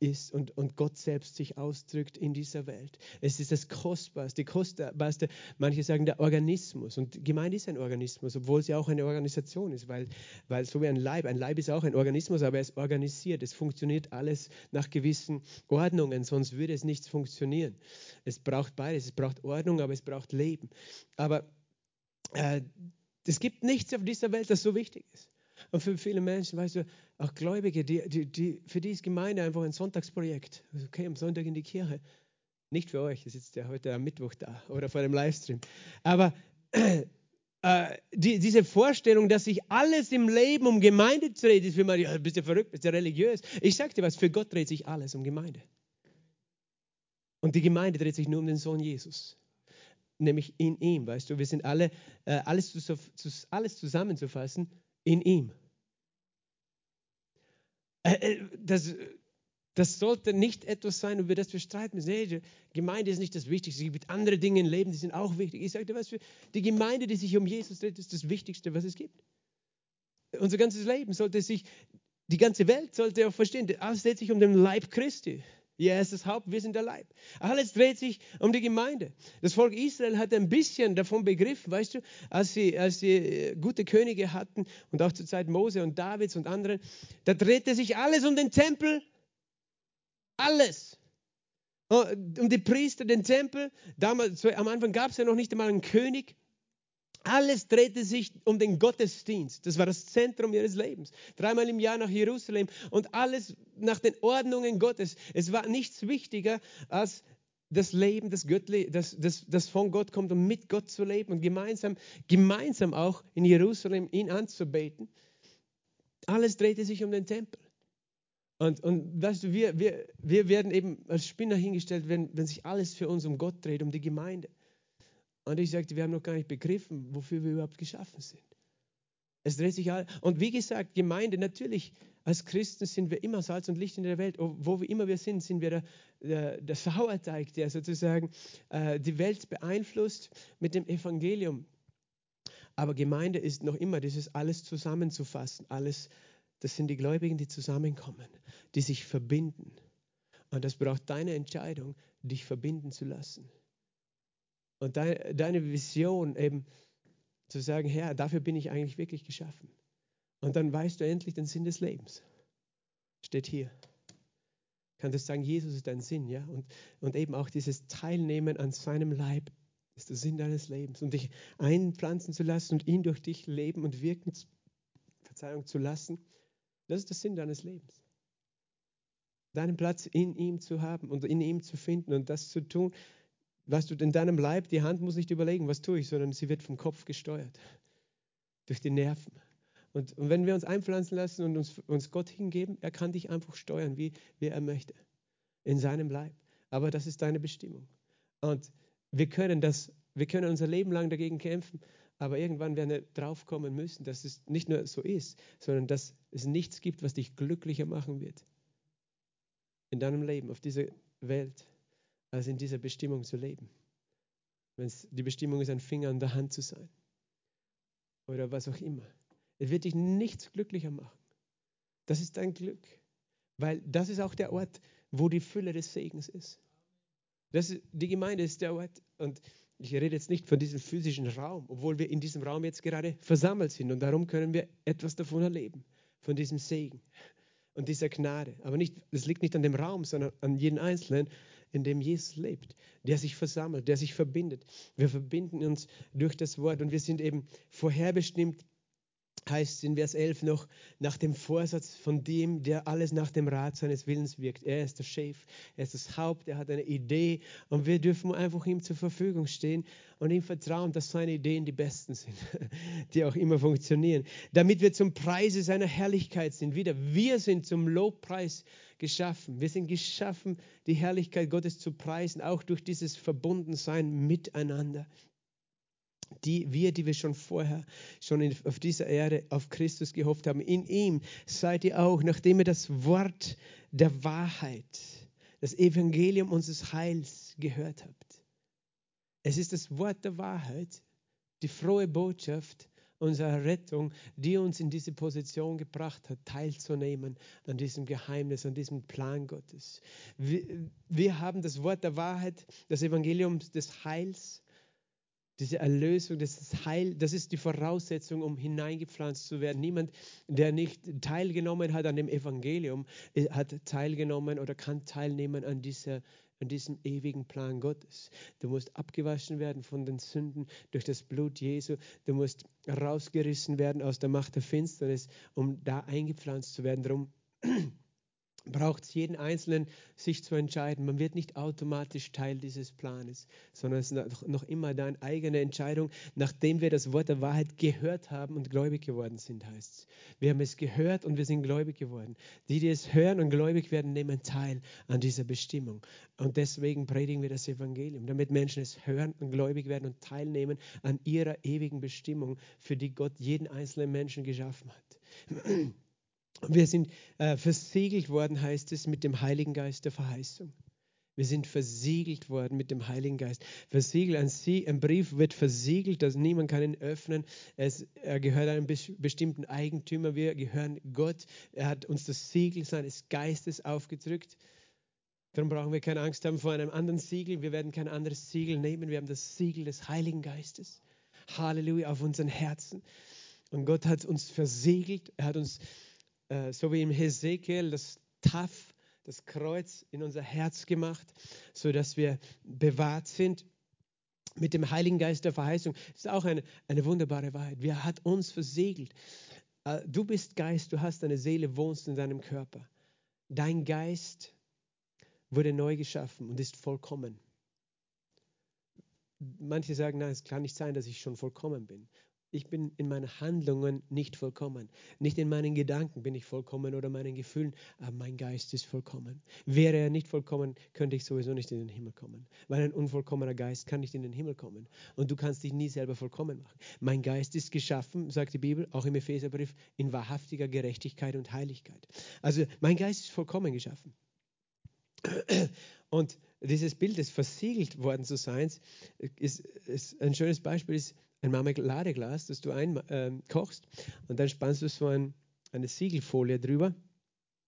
ist und, und Gott selbst sich ausdrückt in dieser Welt. Es ist das Kostbarste, Kostbarste, manche sagen der Organismus. Und Gemeinde ist ein Organismus, obwohl sie auch eine Organisation ist, weil, weil so wie ein Leib, ein Leib ist auch ein Organismus, aber er ist organisiert. Es funktioniert alles nach gewissen Ordnungen, sonst würde es nichts funktionieren. Es braucht beides, es braucht Ordnung, aber es braucht Leben. Aber äh, es gibt nichts auf dieser Welt, das so wichtig ist. Und für viele Menschen, weißt du, auch Gläubige, die, die, die, für die ist Gemeinde einfach ein Sonntagsprojekt. Okay, am Sonntag in die Kirche. Nicht für euch, ihr sitzt ja heute am Mittwoch da oder vor dem Livestream. Aber äh, die, diese Vorstellung, dass sich alles im Leben um Gemeinde dreht, ist für ja, bist du verrückt, bist du religiös. Ich sag dir was, für Gott dreht sich alles um Gemeinde. Und die Gemeinde dreht sich nur um den Sohn Jesus nämlich in ihm, weißt du, wir sind alle, äh, alles, zu, alles zusammenzufassen, in ihm. Äh, äh, das, das sollte nicht etwas sein, über das wir streiten müssen. Die Gemeinde ist nicht das Wichtigste. Es gibt andere Dinge im Leben, die sind auch wichtig. Ich dir was, für die Gemeinde, die sich um Jesus dreht, ist das Wichtigste, was es gibt. Unser ganzes Leben sollte sich, die ganze Welt sollte auch verstehen, alles dreht sich um den Leib Christi. Er ist das Haupt, wir sind der Leib. Alles dreht sich um die Gemeinde. Das Volk Israel hat ein bisschen davon begriffen, weißt du, als sie, als sie äh, gute Könige hatten und auch zur Zeit Mose und Davids und anderen, da drehte sich alles um den Tempel. Alles. Oh, um die Priester, den Tempel. Damals, am Anfang gab es ja noch nicht einmal einen König. Alles drehte sich um den Gottesdienst. Das war das Zentrum ihres Lebens. Dreimal im Jahr nach Jerusalem und alles nach den Ordnungen Gottes. Es war nichts wichtiger als das Leben, das, Göttli, das, das, das von Gott kommt, um mit Gott zu leben und gemeinsam, gemeinsam auch in Jerusalem ihn anzubeten. Alles drehte sich um den Tempel. Und, und weißt du, wir, wir, wir werden eben als Spinner hingestellt, wenn, wenn sich alles für uns um Gott dreht, um die Gemeinde. Und ich sagte, wir haben noch gar nicht begriffen, wofür wir überhaupt geschaffen sind. Es dreht sich all. Und wie gesagt, Gemeinde, natürlich, als Christen sind wir immer Salz und Licht in der Welt. Wo wir immer wir sind, sind wir der, der, der Sauerteig, der sozusagen äh, die Welt beeinflusst mit dem Evangelium. Aber Gemeinde ist noch immer dieses alles zusammenzufassen. Alles, das sind die Gläubigen, die zusammenkommen, die sich verbinden. Und das braucht deine Entscheidung, dich verbinden zu lassen. Und deine, deine Vision eben zu sagen, Herr, dafür bin ich eigentlich wirklich geschaffen. Und dann weißt du endlich den Sinn des Lebens. Steht hier. Kannst du sagen, Jesus ist dein Sinn, ja? Und, und eben auch dieses Teilnehmen an seinem Leib ist der Sinn deines Lebens. Und dich einpflanzen zu lassen und ihn durch dich leben und wirken, Verzeihung, zu lassen, das ist der Sinn deines Lebens. Deinen Platz in ihm zu haben und in ihm zu finden und das zu tun, Weißt du, in deinem Leib, die Hand muss nicht überlegen, was tue ich, sondern sie wird vom Kopf gesteuert. Durch die Nerven. Und, und wenn wir uns einpflanzen lassen und uns, uns Gott hingeben, er kann dich einfach steuern, wie, wie er möchte. In seinem Leib. Aber das ist deine Bestimmung. Und wir können das, wir können unser Leben lang dagegen kämpfen, aber irgendwann werden wir draufkommen müssen, dass es nicht nur so ist, sondern dass es nichts gibt, was dich glücklicher machen wird. In deinem Leben, auf dieser Welt als in dieser Bestimmung zu leben. Wenn es die Bestimmung ist, ein Finger an der Hand zu sein oder was auch immer. Es wird dich nichts glücklicher machen. Das ist dein Glück, weil das ist auch der Ort, wo die Fülle des Segens ist. Das ist die Gemeinde ist der Ort und ich rede jetzt nicht von diesem physischen Raum, obwohl wir in diesem Raum jetzt gerade versammelt sind und darum können wir etwas davon erleben, von diesem Segen und dieser Gnade. Aber nicht, das liegt nicht an dem Raum, sondern an jedem Einzelnen in dem Jesus lebt, der sich versammelt, der sich verbindet. Wir verbinden uns durch das Wort und wir sind eben vorherbestimmt heißt in Vers 11 noch, nach dem Vorsatz von dem, der alles nach dem Rat seines Willens wirkt. Er ist der Chef, er ist das Haupt, er hat eine Idee und wir dürfen einfach ihm zur Verfügung stehen und ihm vertrauen, dass seine Ideen die besten sind, die auch immer funktionieren, damit wir zum Preise seiner Herrlichkeit sind. Wieder, wir sind zum Lobpreis geschaffen. Wir sind geschaffen, die Herrlichkeit Gottes zu preisen, auch durch dieses Verbundensein miteinander die wir, die wir schon vorher, schon in, auf dieser Erde auf Christus gehofft haben, in ihm seid ihr auch, nachdem ihr das Wort der Wahrheit, das Evangelium unseres Heils gehört habt. Es ist das Wort der Wahrheit, die frohe Botschaft unserer Rettung, die uns in diese Position gebracht hat, teilzunehmen an diesem Geheimnis, an diesem Plan Gottes. Wir, wir haben das Wort der Wahrheit, das Evangelium des Heils diese Erlösung, das ist Heil, das ist die Voraussetzung, um hineingepflanzt zu werden. Niemand, der nicht teilgenommen hat an dem Evangelium, äh, hat teilgenommen oder kann teilnehmen an, dieser, an diesem ewigen Plan Gottes. Du musst abgewaschen werden von den Sünden durch das Blut Jesu. Du musst rausgerissen werden aus der Macht der Finsternis, um da eingepflanzt zu werden. Darum braucht es jeden Einzelnen, sich zu entscheiden. Man wird nicht automatisch Teil dieses Planes, sondern es ist noch immer deine eigene Entscheidung, nachdem wir das Wort der Wahrheit gehört haben und gläubig geworden sind, heißt es. Wir haben es gehört und wir sind gläubig geworden. Die, die es hören und gläubig werden, nehmen teil an dieser Bestimmung. Und deswegen predigen wir das Evangelium, damit Menschen es hören und gläubig werden und teilnehmen an ihrer ewigen Bestimmung, für die Gott jeden einzelnen Menschen geschaffen hat. Wir sind äh, versiegelt worden, heißt es, mit dem Heiligen Geist der Verheißung. Wir sind versiegelt worden mit dem Heiligen Geist. Versiegelt, ein, Sie, ein Brief wird versiegelt, dass niemand kann ihn öffnen. Es, er gehört einem bestimmten Eigentümer. Wir gehören Gott. Er hat uns das Siegel seines Geistes aufgedrückt. Darum brauchen wir keine Angst haben vor einem anderen Siegel. Wir werden kein anderes Siegel nehmen. Wir haben das Siegel des Heiligen Geistes. Halleluja auf unseren Herzen. Und Gott hat uns versiegelt. Er hat uns äh, so wie im Hesekiel das Taf, das Kreuz in unser Herz gemacht, sodass wir bewahrt sind mit dem Heiligen Geist der Verheißung. Das ist auch eine, eine wunderbare Wahrheit. Wir hat uns versiegelt. Äh, du bist Geist, du hast eine Seele, wohnst in deinem Körper. Dein Geist wurde neu geschaffen und ist vollkommen. Manche sagen, nein, es kann nicht sein, dass ich schon vollkommen bin ich bin in meinen Handlungen nicht vollkommen. Nicht in meinen Gedanken bin ich vollkommen oder meinen Gefühlen, aber mein Geist ist vollkommen. Wäre er nicht vollkommen, könnte ich sowieso nicht in den Himmel kommen. Weil ein unvollkommener Geist kann nicht in den Himmel kommen. Und du kannst dich nie selber vollkommen machen. Mein Geist ist geschaffen, sagt die Bibel, auch im Epheserbrief, in wahrhaftiger Gerechtigkeit und Heiligkeit. Also mein Geist ist vollkommen geschaffen. Und dieses Bild des versiegelt worden zu sein, ist, ist ein schönes Beispiel ist ein Marmeladeglas, das du einkochst ähm, äh, und dann spannst du so ein, eine Siegelfolie drüber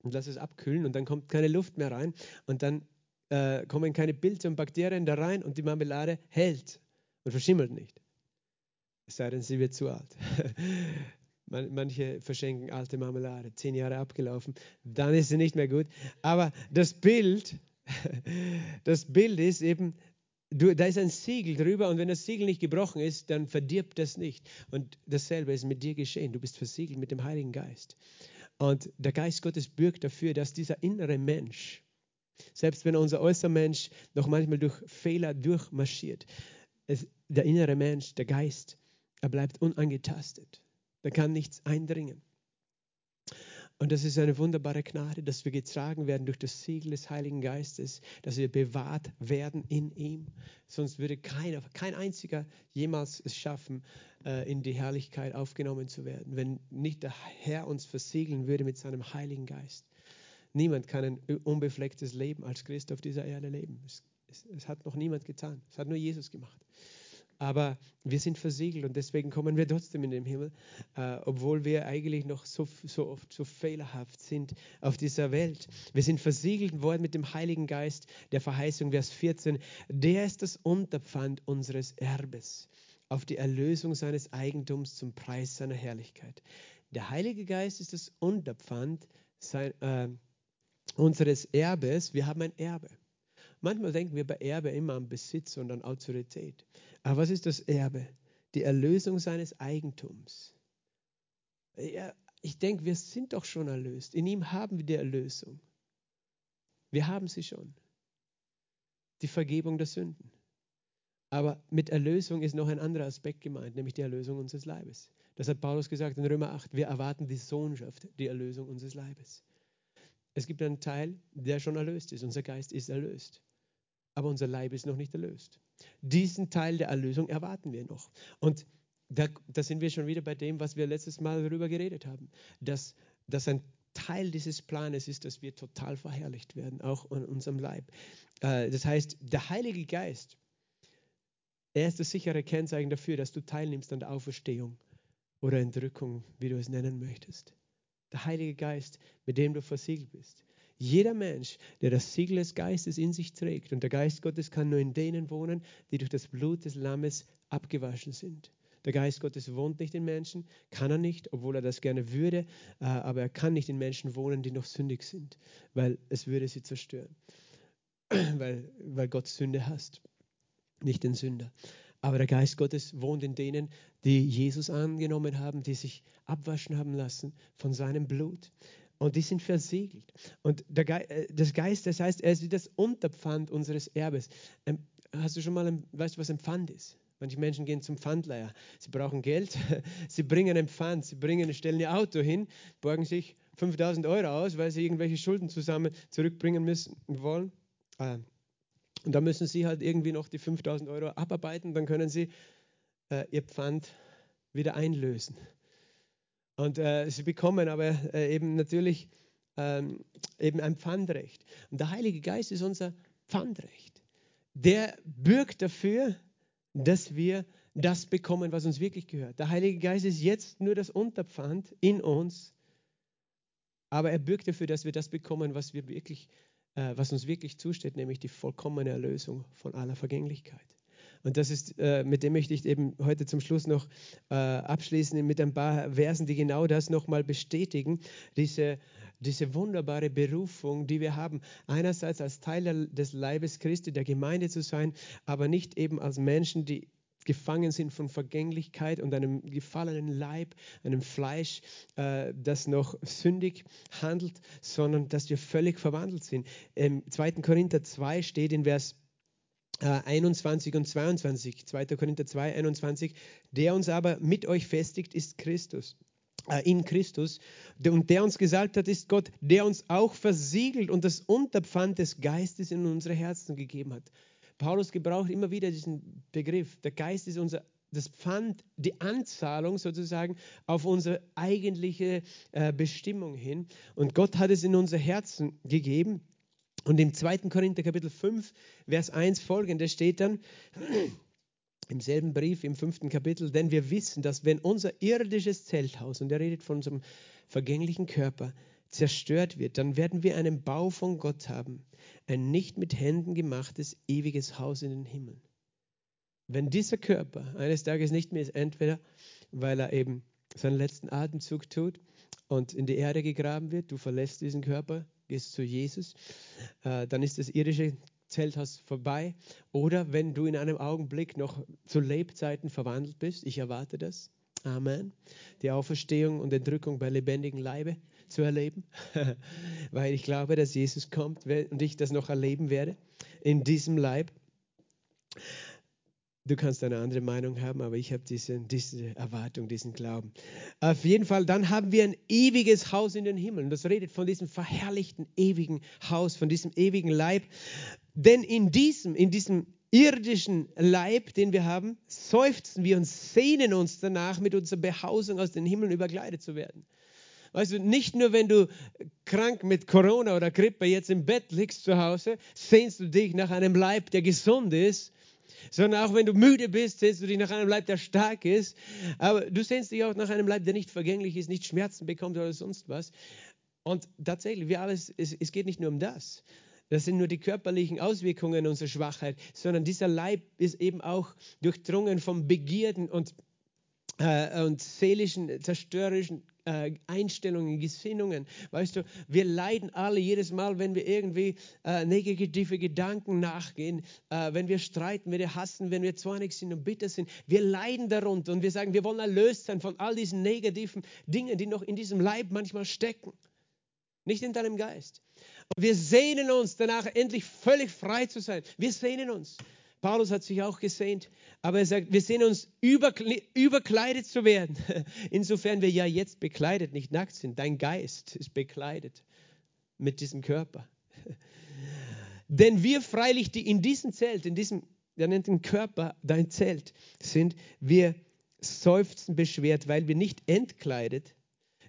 und lass es abkühlen und dann kommt keine Luft mehr rein und dann äh, kommen keine Pilze und Bakterien da rein und die Marmelade hält und verschimmelt nicht. Es sei denn, sie wird zu alt. Manche verschenken alte Marmelade, zehn Jahre abgelaufen, dann ist sie nicht mehr gut. Aber das Bild, das Bild ist eben, Du, da ist ein Siegel drüber und wenn das Siegel nicht gebrochen ist, dann verdirbt das nicht. Und dasselbe ist mit dir geschehen. Du bist versiegelt mit dem Heiligen Geist. Und der Geist Gottes bürgt dafür, dass dieser innere Mensch, selbst wenn unser äußerer Mensch noch manchmal durch Fehler durchmarschiert, es, der innere Mensch, der Geist, er bleibt unangetastet. Da kann nichts eindringen. Und das ist eine wunderbare Gnade, dass wir getragen werden durch das Siegel des Heiligen Geistes, dass wir bewahrt werden in ihm. Sonst würde keiner, kein einziger jemals es schaffen, äh, in die Herrlichkeit aufgenommen zu werden, wenn nicht der Herr uns versiegeln würde mit seinem Heiligen Geist. Niemand kann ein unbeflecktes Leben als Christ auf dieser Erde leben. Es, es, es hat noch niemand getan. Es hat nur Jesus gemacht. Aber wir sind versiegelt und deswegen kommen wir trotzdem in den Himmel, äh, obwohl wir eigentlich noch so, so oft so fehlerhaft sind auf dieser Welt. Wir sind versiegelt worden mit dem Heiligen Geist der Verheißung, Vers 14. Der ist das Unterpfand unseres Erbes auf die Erlösung seines Eigentums zum Preis seiner Herrlichkeit. Der Heilige Geist ist das Unterpfand sein, äh, unseres Erbes. Wir haben ein Erbe. Manchmal denken wir bei Erbe immer an Besitz und an Autorität. Aber was ist das Erbe? Die Erlösung seines Eigentums. Ja, ich denke, wir sind doch schon erlöst. In ihm haben wir die Erlösung. Wir haben sie schon. Die Vergebung der Sünden. Aber mit Erlösung ist noch ein anderer Aspekt gemeint, nämlich die Erlösung unseres Leibes. Das hat Paulus gesagt in Römer 8. Wir erwarten die Sohnschaft, die Erlösung unseres Leibes. Es gibt einen Teil, der schon erlöst ist. Unser Geist ist erlöst. Aber unser Leib ist noch nicht erlöst. Diesen Teil der Erlösung erwarten wir noch. Und da, da sind wir schon wieder bei dem, was wir letztes Mal darüber geredet haben. Dass, dass ein Teil dieses Planes ist, dass wir total verherrlicht werden, auch in unserem Leib. Äh, das heißt, der Heilige Geist, er ist das sichere Kennzeichen dafür, dass du teilnimmst an der Auferstehung oder Entrückung, wie du es nennen möchtest. Der Heilige Geist, mit dem du versiegelt bist. Jeder Mensch, der das Siegel des Geistes in sich trägt, und der Geist Gottes kann nur in denen wohnen, die durch das Blut des Lammes abgewaschen sind. Der Geist Gottes wohnt nicht in Menschen, kann er nicht, obwohl er das gerne würde, äh, aber er kann nicht in Menschen wohnen, die noch sündig sind, weil es würde sie zerstören, weil, weil Gott Sünde hasst, nicht den Sünder. Aber der Geist Gottes wohnt in denen, die Jesus angenommen haben, die sich abwaschen haben lassen von seinem Blut. Und die sind versiegelt. Und der Ge äh, das Geist, das heißt, er ist wie das Unterpfand unseres Erbes. Ähm, hast du schon mal, weißt du, was ein Pfand ist? Manche Menschen gehen zum Pfandleiher. Sie brauchen Geld, sie bringen ein Pfand, sie bringen, stellen ihr Auto hin, borgen sich 5000 Euro aus, weil sie irgendwelche Schulden zusammen zurückbringen müssen wollen. Ah, und da müssen sie halt irgendwie noch die 5000 Euro abarbeiten, dann können sie äh, ihr Pfand wieder einlösen. Und äh, sie bekommen aber äh, eben natürlich ähm, eben ein Pfandrecht. Und der Heilige Geist ist unser Pfandrecht. Der bürgt dafür, dass wir das bekommen, was uns wirklich gehört. Der Heilige Geist ist jetzt nur das Unterpfand in uns, aber er bürgt dafür, dass wir das bekommen, was, wir wirklich, äh, was uns wirklich zusteht, nämlich die vollkommene Erlösung von aller Vergänglichkeit. Und das ist, äh, mit dem möchte ich eben heute zum Schluss noch äh, abschließen mit ein paar Versen, die genau das nochmal bestätigen, diese, diese wunderbare Berufung, die wir haben, einerseits als Teil des Leibes Christi, der Gemeinde zu sein, aber nicht eben als Menschen, die gefangen sind von Vergänglichkeit und einem gefallenen Leib, einem Fleisch, äh, das noch sündig handelt, sondern dass wir völlig verwandelt sind. Im 2. Korinther 2 steht in Vers 21 äh, und 22, 2. Korinther 2, 21, der uns aber mit euch festigt, ist Christus äh, in Christus. Und der uns gesagt hat, ist Gott, der uns auch versiegelt und das Unterpfand des Geistes in unsere Herzen gegeben hat. Paulus gebraucht immer wieder diesen Begriff. Der Geist ist unser das Pfand, die Anzahlung sozusagen auf unsere eigentliche äh, Bestimmung hin. Und Gott hat es in unser Herzen gegeben. Und im 2. Korinther Kapitel 5, Vers 1 folgende steht dann, im selben Brief, im fünften Kapitel, denn wir wissen, dass wenn unser irdisches Zelthaus, und er redet von unserem vergänglichen Körper, zerstört wird, dann werden wir einen Bau von Gott haben, ein nicht mit Händen gemachtes, ewiges Haus in den Himmel. Wenn dieser Körper eines Tages nicht mehr ist, entweder weil er eben seinen letzten Atemzug tut und in die Erde gegraben wird, du verlässt diesen Körper, gehst zu Jesus, äh, dann ist das irdische Zelthaus vorbei. Oder wenn du in einem Augenblick noch zu Lebzeiten verwandelt bist, ich erwarte das. Amen. Die Auferstehung und Entrückung bei lebendigem Leibe zu erleben, weil ich glaube, dass Jesus kommt und ich das noch erleben werde in diesem Leib. Du kannst eine andere Meinung haben, aber ich habe diese, diese Erwartung, diesen Glauben. Auf jeden Fall, dann haben wir ein ewiges Haus in den Himmel. das redet von diesem verherrlichten, ewigen Haus, von diesem ewigen Leib. Denn in diesem, in diesem irdischen Leib, den wir haben, seufzen wir und sehnen uns danach, mit unserer Behausung aus den Himmeln überkleidet zu werden. Weißt du, nicht nur wenn du krank mit Corona oder Grippe jetzt im Bett liegst zu Hause, sehnst du dich nach einem Leib, der gesund ist, sondern auch wenn du müde bist, sehnst du dich nach einem Leib, der stark ist. Aber du sehnst dich auch nach einem Leib, der nicht vergänglich ist, nicht Schmerzen bekommt oder sonst was. Und tatsächlich, wir alles, es, es geht nicht nur um das. Das sind nur die körperlichen Auswirkungen unserer Schwachheit, sondern dieser Leib ist eben auch durchdrungen von Begierden und, äh, und seelischen, zerstörerischen äh, Einstellungen, Gesinnungen. Weißt du, wir leiden alle jedes Mal, wenn wir irgendwie äh, negative Gedanken nachgehen, äh, wenn wir streiten, wenn wir hassen, wenn wir zornig sind und bitter sind. Wir leiden darunter und wir sagen, wir wollen erlöst sein von all diesen negativen Dingen, die noch in diesem Leib manchmal stecken. Nicht in deinem Geist. Und wir sehnen uns danach, endlich völlig frei zu sein. Wir sehnen uns. Paulus hat sich auch gesehnt, aber er sagt, wir sehen uns überkleidet zu werden. Insofern wir ja jetzt bekleidet, nicht nackt sind. Dein Geist ist bekleidet mit diesem Körper. Denn wir freilich, die in diesem Zelt, in diesem, er nennt den Körper dein Zelt, sind, wir seufzen beschwert, weil wir nicht entkleidet.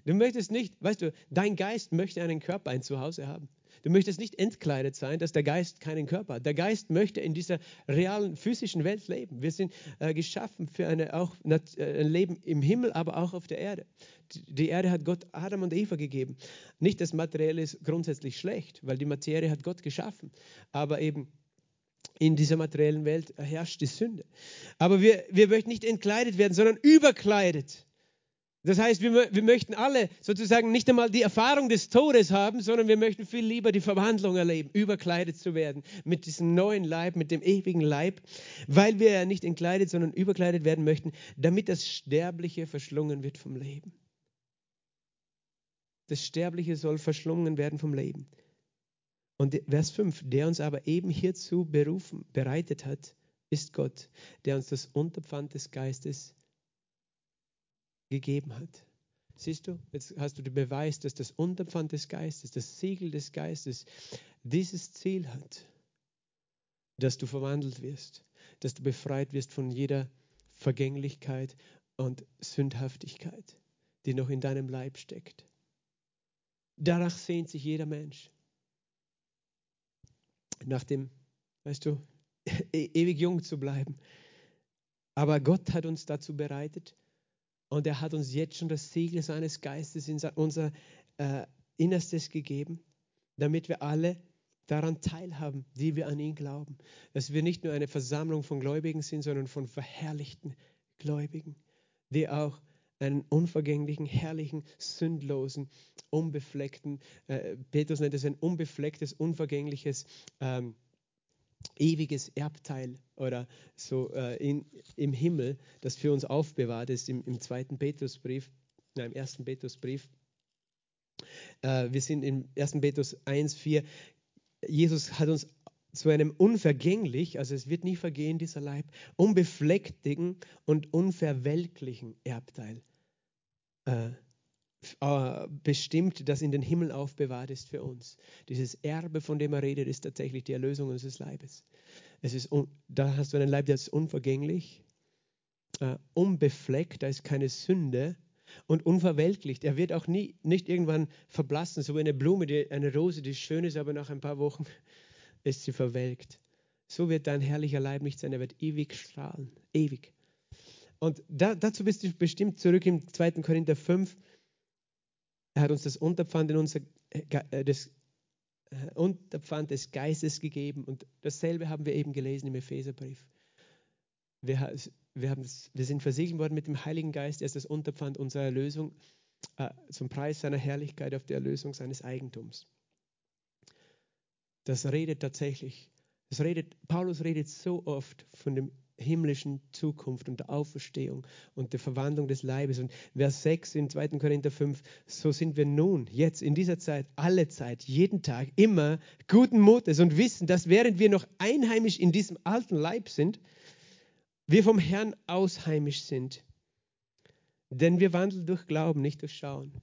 Du möchtest nicht, weißt du, dein Geist möchte einen Körper, ein Zuhause haben. Du möchtest nicht entkleidet sein, dass der Geist keinen Körper hat. Der Geist möchte in dieser realen physischen Welt leben. Wir sind äh, geschaffen für eine, auch äh, ein Leben im Himmel, aber auch auf der Erde. Die Erde hat Gott Adam und Eva gegeben. Nicht das Materielle ist grundsätzlich schlecht, weil die Materie hat Gott geschaffen. Aber eben in dieser materiellen Welt herrscht die Sünde. Aber wir, wir möchten nicht entkleidet werden, sondern überkleidet. Das heißt, wir, wir möchten alle sozusagen nicht einmal die Erfahrung des Todes haben, sondern wir möchten viel lieber die Verwandlung erleben, überkleidet zu werden mit diesem neuen Leib, mit dem ewigen Leib, weil wir ja nicht entkleidet, sondern überkleidet werden möchten, damit das Sterbliche verschlungen wird vom Leben. Das Sterbliche soll verschlungen werden vom Leben. Und Vers 5, der uns aber eben hierzu berufen, bereitet hat, ist Gott, der uns das Unterpfand des Geistes gegeben hat. Siehst du, jetzt hast du den Beweis, dass das Unterpfand des Geistes, das Siegel des Geistes dieses Ziel hat, dass du verwandelt wirst, dass du befreit wirst von jeder Vergänglichkeit und Sündhaftigkeit, die noch in deinem Leib steckt. Danach sehnt sich jeder Mensch. Nach dem, weißt du, e-, ewig jung zu bleiben. Aber Gott hat uns dazu bereitet, und er hat uns jetzt schon das Siegel seines Geistes in unser äh, Innerstes gegeben, damit wir alle daran teilhaben, die wir an ihn glauben. Dass wir nicht nur eine Versammlung von Gläubigen sind, sondern von verherrlichten Gläubigen, die auch einen unvergänglichen, herrlichen, sündlosen, unbefleckten, äh, Petrus nennt es ein unbeflecktes, unvergängliches ähm, ewiges Erbteil oder so äh, in, im Himmel, das für uns aufbewahrt ist im, im zweiten Petrusbrief, nein, im ersten Petrusbrief. Äh, wir sind im 1. Petrus 1, 4. Jesus hat uns zu einem unvergänglich, also es wird nie vergehen, dieser Leib, unbeflecktigen und unverwelklichen Erbteil äh, äh, bestimmt, das in den Himmel aufbewahrt ist für uns. Dieses Erbe, von dem er redet, ist tatsächlich die Erlösung unseres Leibes. Es ist, da hast du einen Leib, der ist unvergänglich, uh, unbefleckt, da ist keine Sünde und unverwelklicht. Er wird auch nie, nicht irgendwann verblassen, so wie eine Blume, die, eine Rose, die schön ist, aber nach ein paar Wochen ist sie verwelkt. So wird dein herrlicher Leib nicht sein, er wird ewig strahlen, ewig. Und da, dazu bist du bestimmt zurück im 2. Korinther 5, er hat uns das Unterpfand in unser, äh, das äh, Unterpfand des Geistes gegeben. Und dasselbe haben wir eben gelesen im Epheserbrief. Wir, wir, haben das, wir sind versiegelt worden mit dem Heiligen Geist. Er ist das Unterpfand unserer Erlösung äh, zum Preis seiner Herrlichkeit auf der Erlösung seines Eigentums. Das redet tatsächlich, das redet, Paulus redet so oft von dem himmlischen Zukunft und der Auferstehung und der Verwandlung des Leibes. Und Vers 6 in 2. Korinther 5, so sind wir nun, jetzt in dieser Zeit, alle Zeit, jeden Tag, immer guten Mutes und wissen, dass während wir noch einheimisch in diesem alten Leib sind, wir vom Herrn ausheimisch sind. Denn wir wandeln durch Glauben, nicht durch Schauen.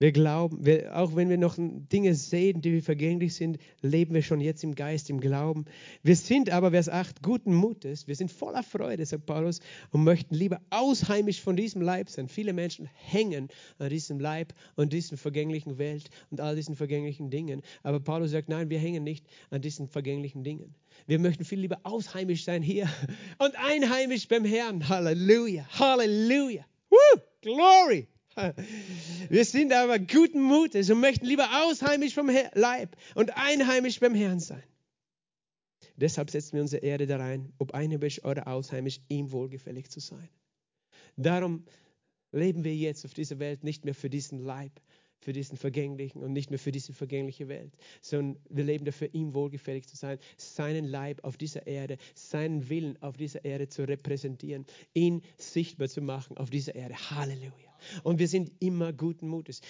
Wir glauben, wir, auch wenn wir noch Dinge sehen, die vergänglich sind, leben wir schon jetzt im Geist, im Glauben. Wir sind aber, Vers 8, guten Mutes, wir sind voller Freude, sagt Paulus, und möchten lieber ausheimisch von diesem Leib sein. Viele Menschen hängen an diesem Leib und dieser vergänglichen Welt und all diesen vergänglichen Dingen. Aber Paulus sagt, nein, wir hängen nicht an diesen vergänglichen Dingen. Wir möchten viel lieber ausheimisch sein hier und einheimisch beim Herrn. Halleluja, Halleluja. Woo, Glory. Wir sind aber guten Mutes und möchten lieber ausheimisch vom Leib und einheimisch beim Herrn sein. Deshalb setzen wir unsere Erde da rein, ob einheimisch oder ausheimisch, ihm wohlgefällig zu sein. Darum leben wir jetzt auf dieser Welt nicht mehr für diesen Leib, für diesen vergänglichen und nicht mehr für diese vergängliche Welt, sondern wir leben dafür, ihm wohlgefällig zu sein, seinen Leib auf dieser Erde, seinen Willen auf dieser Erde zu repräsentieren, ihn sichtbar zu machen auf dieser Erde. Halleluja. Und wir sind immer guten Mutes.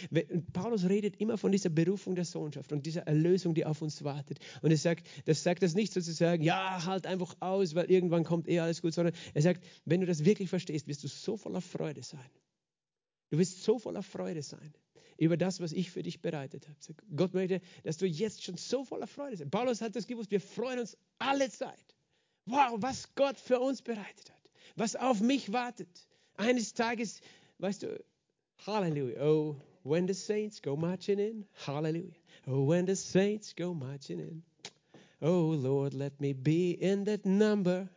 Paulus redet immer von dieser Berufung der Sohnschaft und dieser Erlösung, die auf uns wartet. Und er sagt, das sagt das nicht sozusagen, ja, halt einfach aus, weil irgendwann kommt eh alles gut, sondern er sagt, wenn du das wirklich verstehst, wirst du so voller Freude sein. Du wirst so voller Freude sein über das, was ich für dich bereitet habe. Gott möchte, dass du jetzt schon so voller Freude bist. Paulus hat das gewusst, wir freuen uns alle Zeit. Wow, was Gott für uns bereitet hat, was auf mich wartet. Eines Tages, weißt du, Halleluja. Oh, when the saints go marching in, Hallelujah. Oh, when the saints go marching in. Oh, Lord, let me be in that number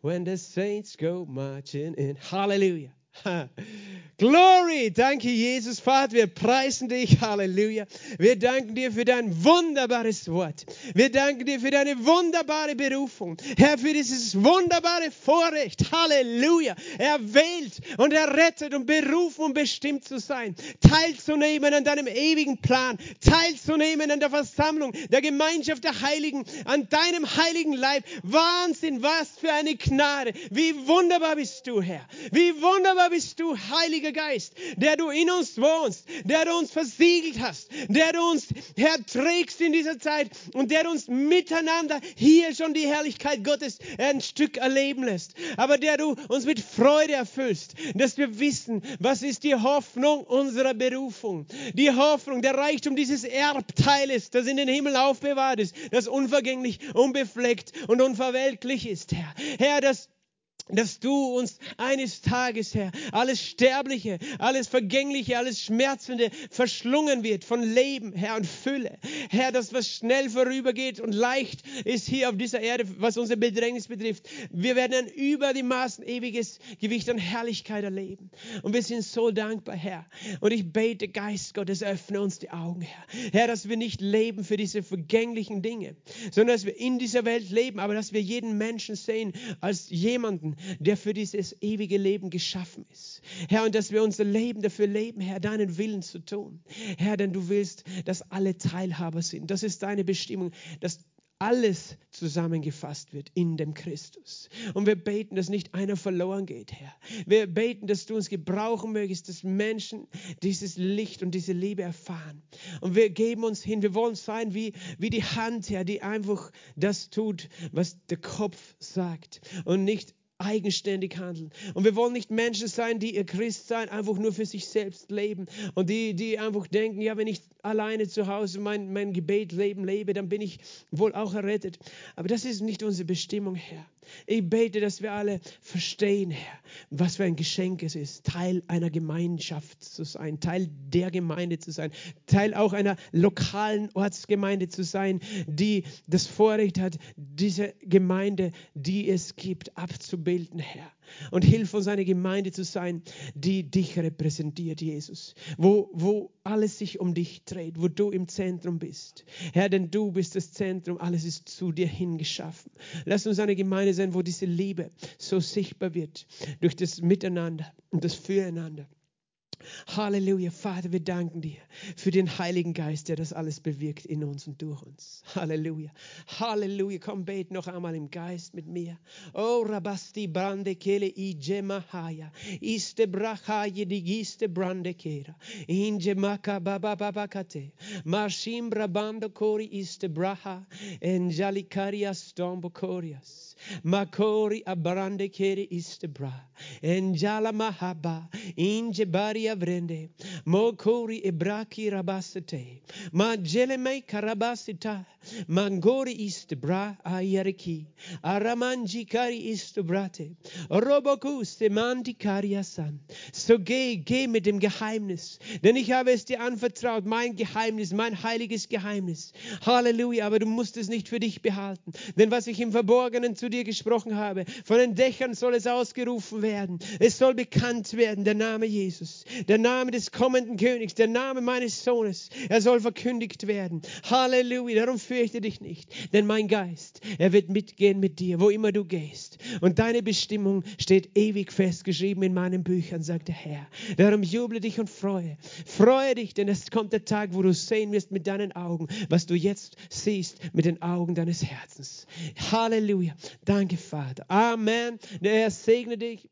when the saints go marching in. Hallelujah. Glory, danke Jesus, Vater, wir preisen dich, Halleluja. Wir danken dir für dein wunderbares Wort. Wir danken dir für deine wunderbare Berufung. Herr, für dieses wunderbare Vorrecht, Halleluja. Er wählt und er rettet und berufen und bestimmt zu sein, teilzunehmen an deinem ewigen Plan, teilzunehmen an der Versammlung, der Gemeinschaft der Heiligen, an deinem heiligen Leib. Wahnsinn, was für eine Gnade. Wie wunderbar bist du, Herr. Wie wunderbar bist du, Heiliger Heiliger Geist, der du in uns wohnst, der du uns versiegelt hast, der du uns, Herr, trägst in dieser Zeit und der uns miteinander hier schon die Herrlichkeit Gottes ein Stück erleben lässt. Aber der du uns mit Freude erfüllst, dass wir wissen, was ist die Hoffnung unserer Berufung. Die Hoffnung, der Reichtum dieses Erbteiles, das in den Himmel aufbewahrt ist, das unvergänglich, unbefleckt und unverweltlich ist, Herr. Herr, das dass du uns eines Tages, Herr, alles Sterbliche, alles Vergängliche, alles Schmerzende verschlungen wird von Leben, Herr, und Fülle. Herr, das, was schnell vorübergeht und leicht ist hier auf dieser Erde, was unser Bedrängnis betrifft. Wir werden ein über die Maßen ewiges Gewicht an Herrlichkeit erleben. Und wir sind so dankbar, Herr. Und ich bete, Geist Gottes, öffne uns die Augen, Herr. Herr, dass wir nicht leben für diese vergänglichen Dinge, sondern dass wir in dieser Welt leben, aber dass wir jeden Menschen sehen als jemanden, der für dieses ewige Leben geschaffen ist. Herr, und dass wir unser Leben dafür leben, Herr, deinen Willen zu tun. Herr, denn du willst, dass alle Teilhaber sind. Das ist deine Bestimmung, dass alles zusammengefasst wird in dem Christus. Und wir beten, dass nicht einer verloren geht, Herr. Wir beten, dass du uns gebrauchen mögest, dass Menschen dieses Licht und diese Liebe erfahren. Und wir geben uns hin, wir wollen sein wie, wie die Hand, Herr, die einfach das tut, was der Kopf sagt und nicht eigenständig handeln. Und wir wollen nicht Menschen sein, die ihr Christsein einfach nur für sich selbst leben und die, die einfach denken, ja, wenn ich alleine zu Hause mein, mein Gebetleben lebe, dann bin ich wohl auch errettet. Aber das ist nicht unsere Bestimmung, Herr. Ich bete, dass wir alle verstehen, Herr, was für ein Geschenk es ist, Teil einer Gemeinschaft zu sein, Teil der Gemeinde zu sein, Teil auch einer lokalen Ortsgemeinde zu sein, die das Vorrecht hat, diese Gemeinde, die es gibt, abzubilden, Herr. Und hilf uns, eine Gemeinde zu sein, die dich repräsentiert, Jesus. Wo, wo alles sich um dich dreht, wo du im Zentrum bist. Herr, denn du bist das Zentrum, alles ist zu dir hingeschaffen. Lass uns eine Gemeinde sein, wo diese Liebe so sichtbar wird durch das Miteinander und das Füreinander. Halleluja, Vater, wir danken dir für den Heiligen Geist, der das alles bewirkt in uns und durch uns. Halleluja, Halleluja. Komm, bet noch einmal im Geist mit mir. Oh, Rabasti brande kele i gemahaya, iste brachaye digiste brande kera, in gemaka baba baba kate, marshim brabando kori iste braha, enjalikarias stombo korias. Makori abrande kere istebra. Enjala mahaba. Inje bari avrende. Mokori ebraki rabasete. Majeleme karabasita. Mangori istebra ayareki. Aramanji kari istebrate. Roboku semanti kariasan. So geh, geh mit dem Geheimnis. Denn ich habe es dir anvertraut. Mein Geheimnis, mein heiliges Geheimnis. Halleluja. Aber du musst es nicht für dich behalten. Denn was ich im Verborgenen zu dir gesprochen habe. Von den Dächern soll es ausgerufen werden. Es soll bekannt werden, der Name Jesus, der Name des kommenden Königs, der Name meines Sohnes. Er soll verkündigt werden. Halleluja. Darum führe fürchte dich nicht, denn mein Geist, er wird mitgehen mit dir, wo immer du gehst. Und deine Bestimmung steht ewig festgeschrieben in meinen Büchern, sagt der Herr. Darum juble dich und freue. Freue dich, denn es kommt der Tag, wo du sehen wirst mit deinen Augen, was du jetzt siehst mit den Augen deines Herzens. Halleluja. Danke, Vater. Amen. Der Herr segne dich.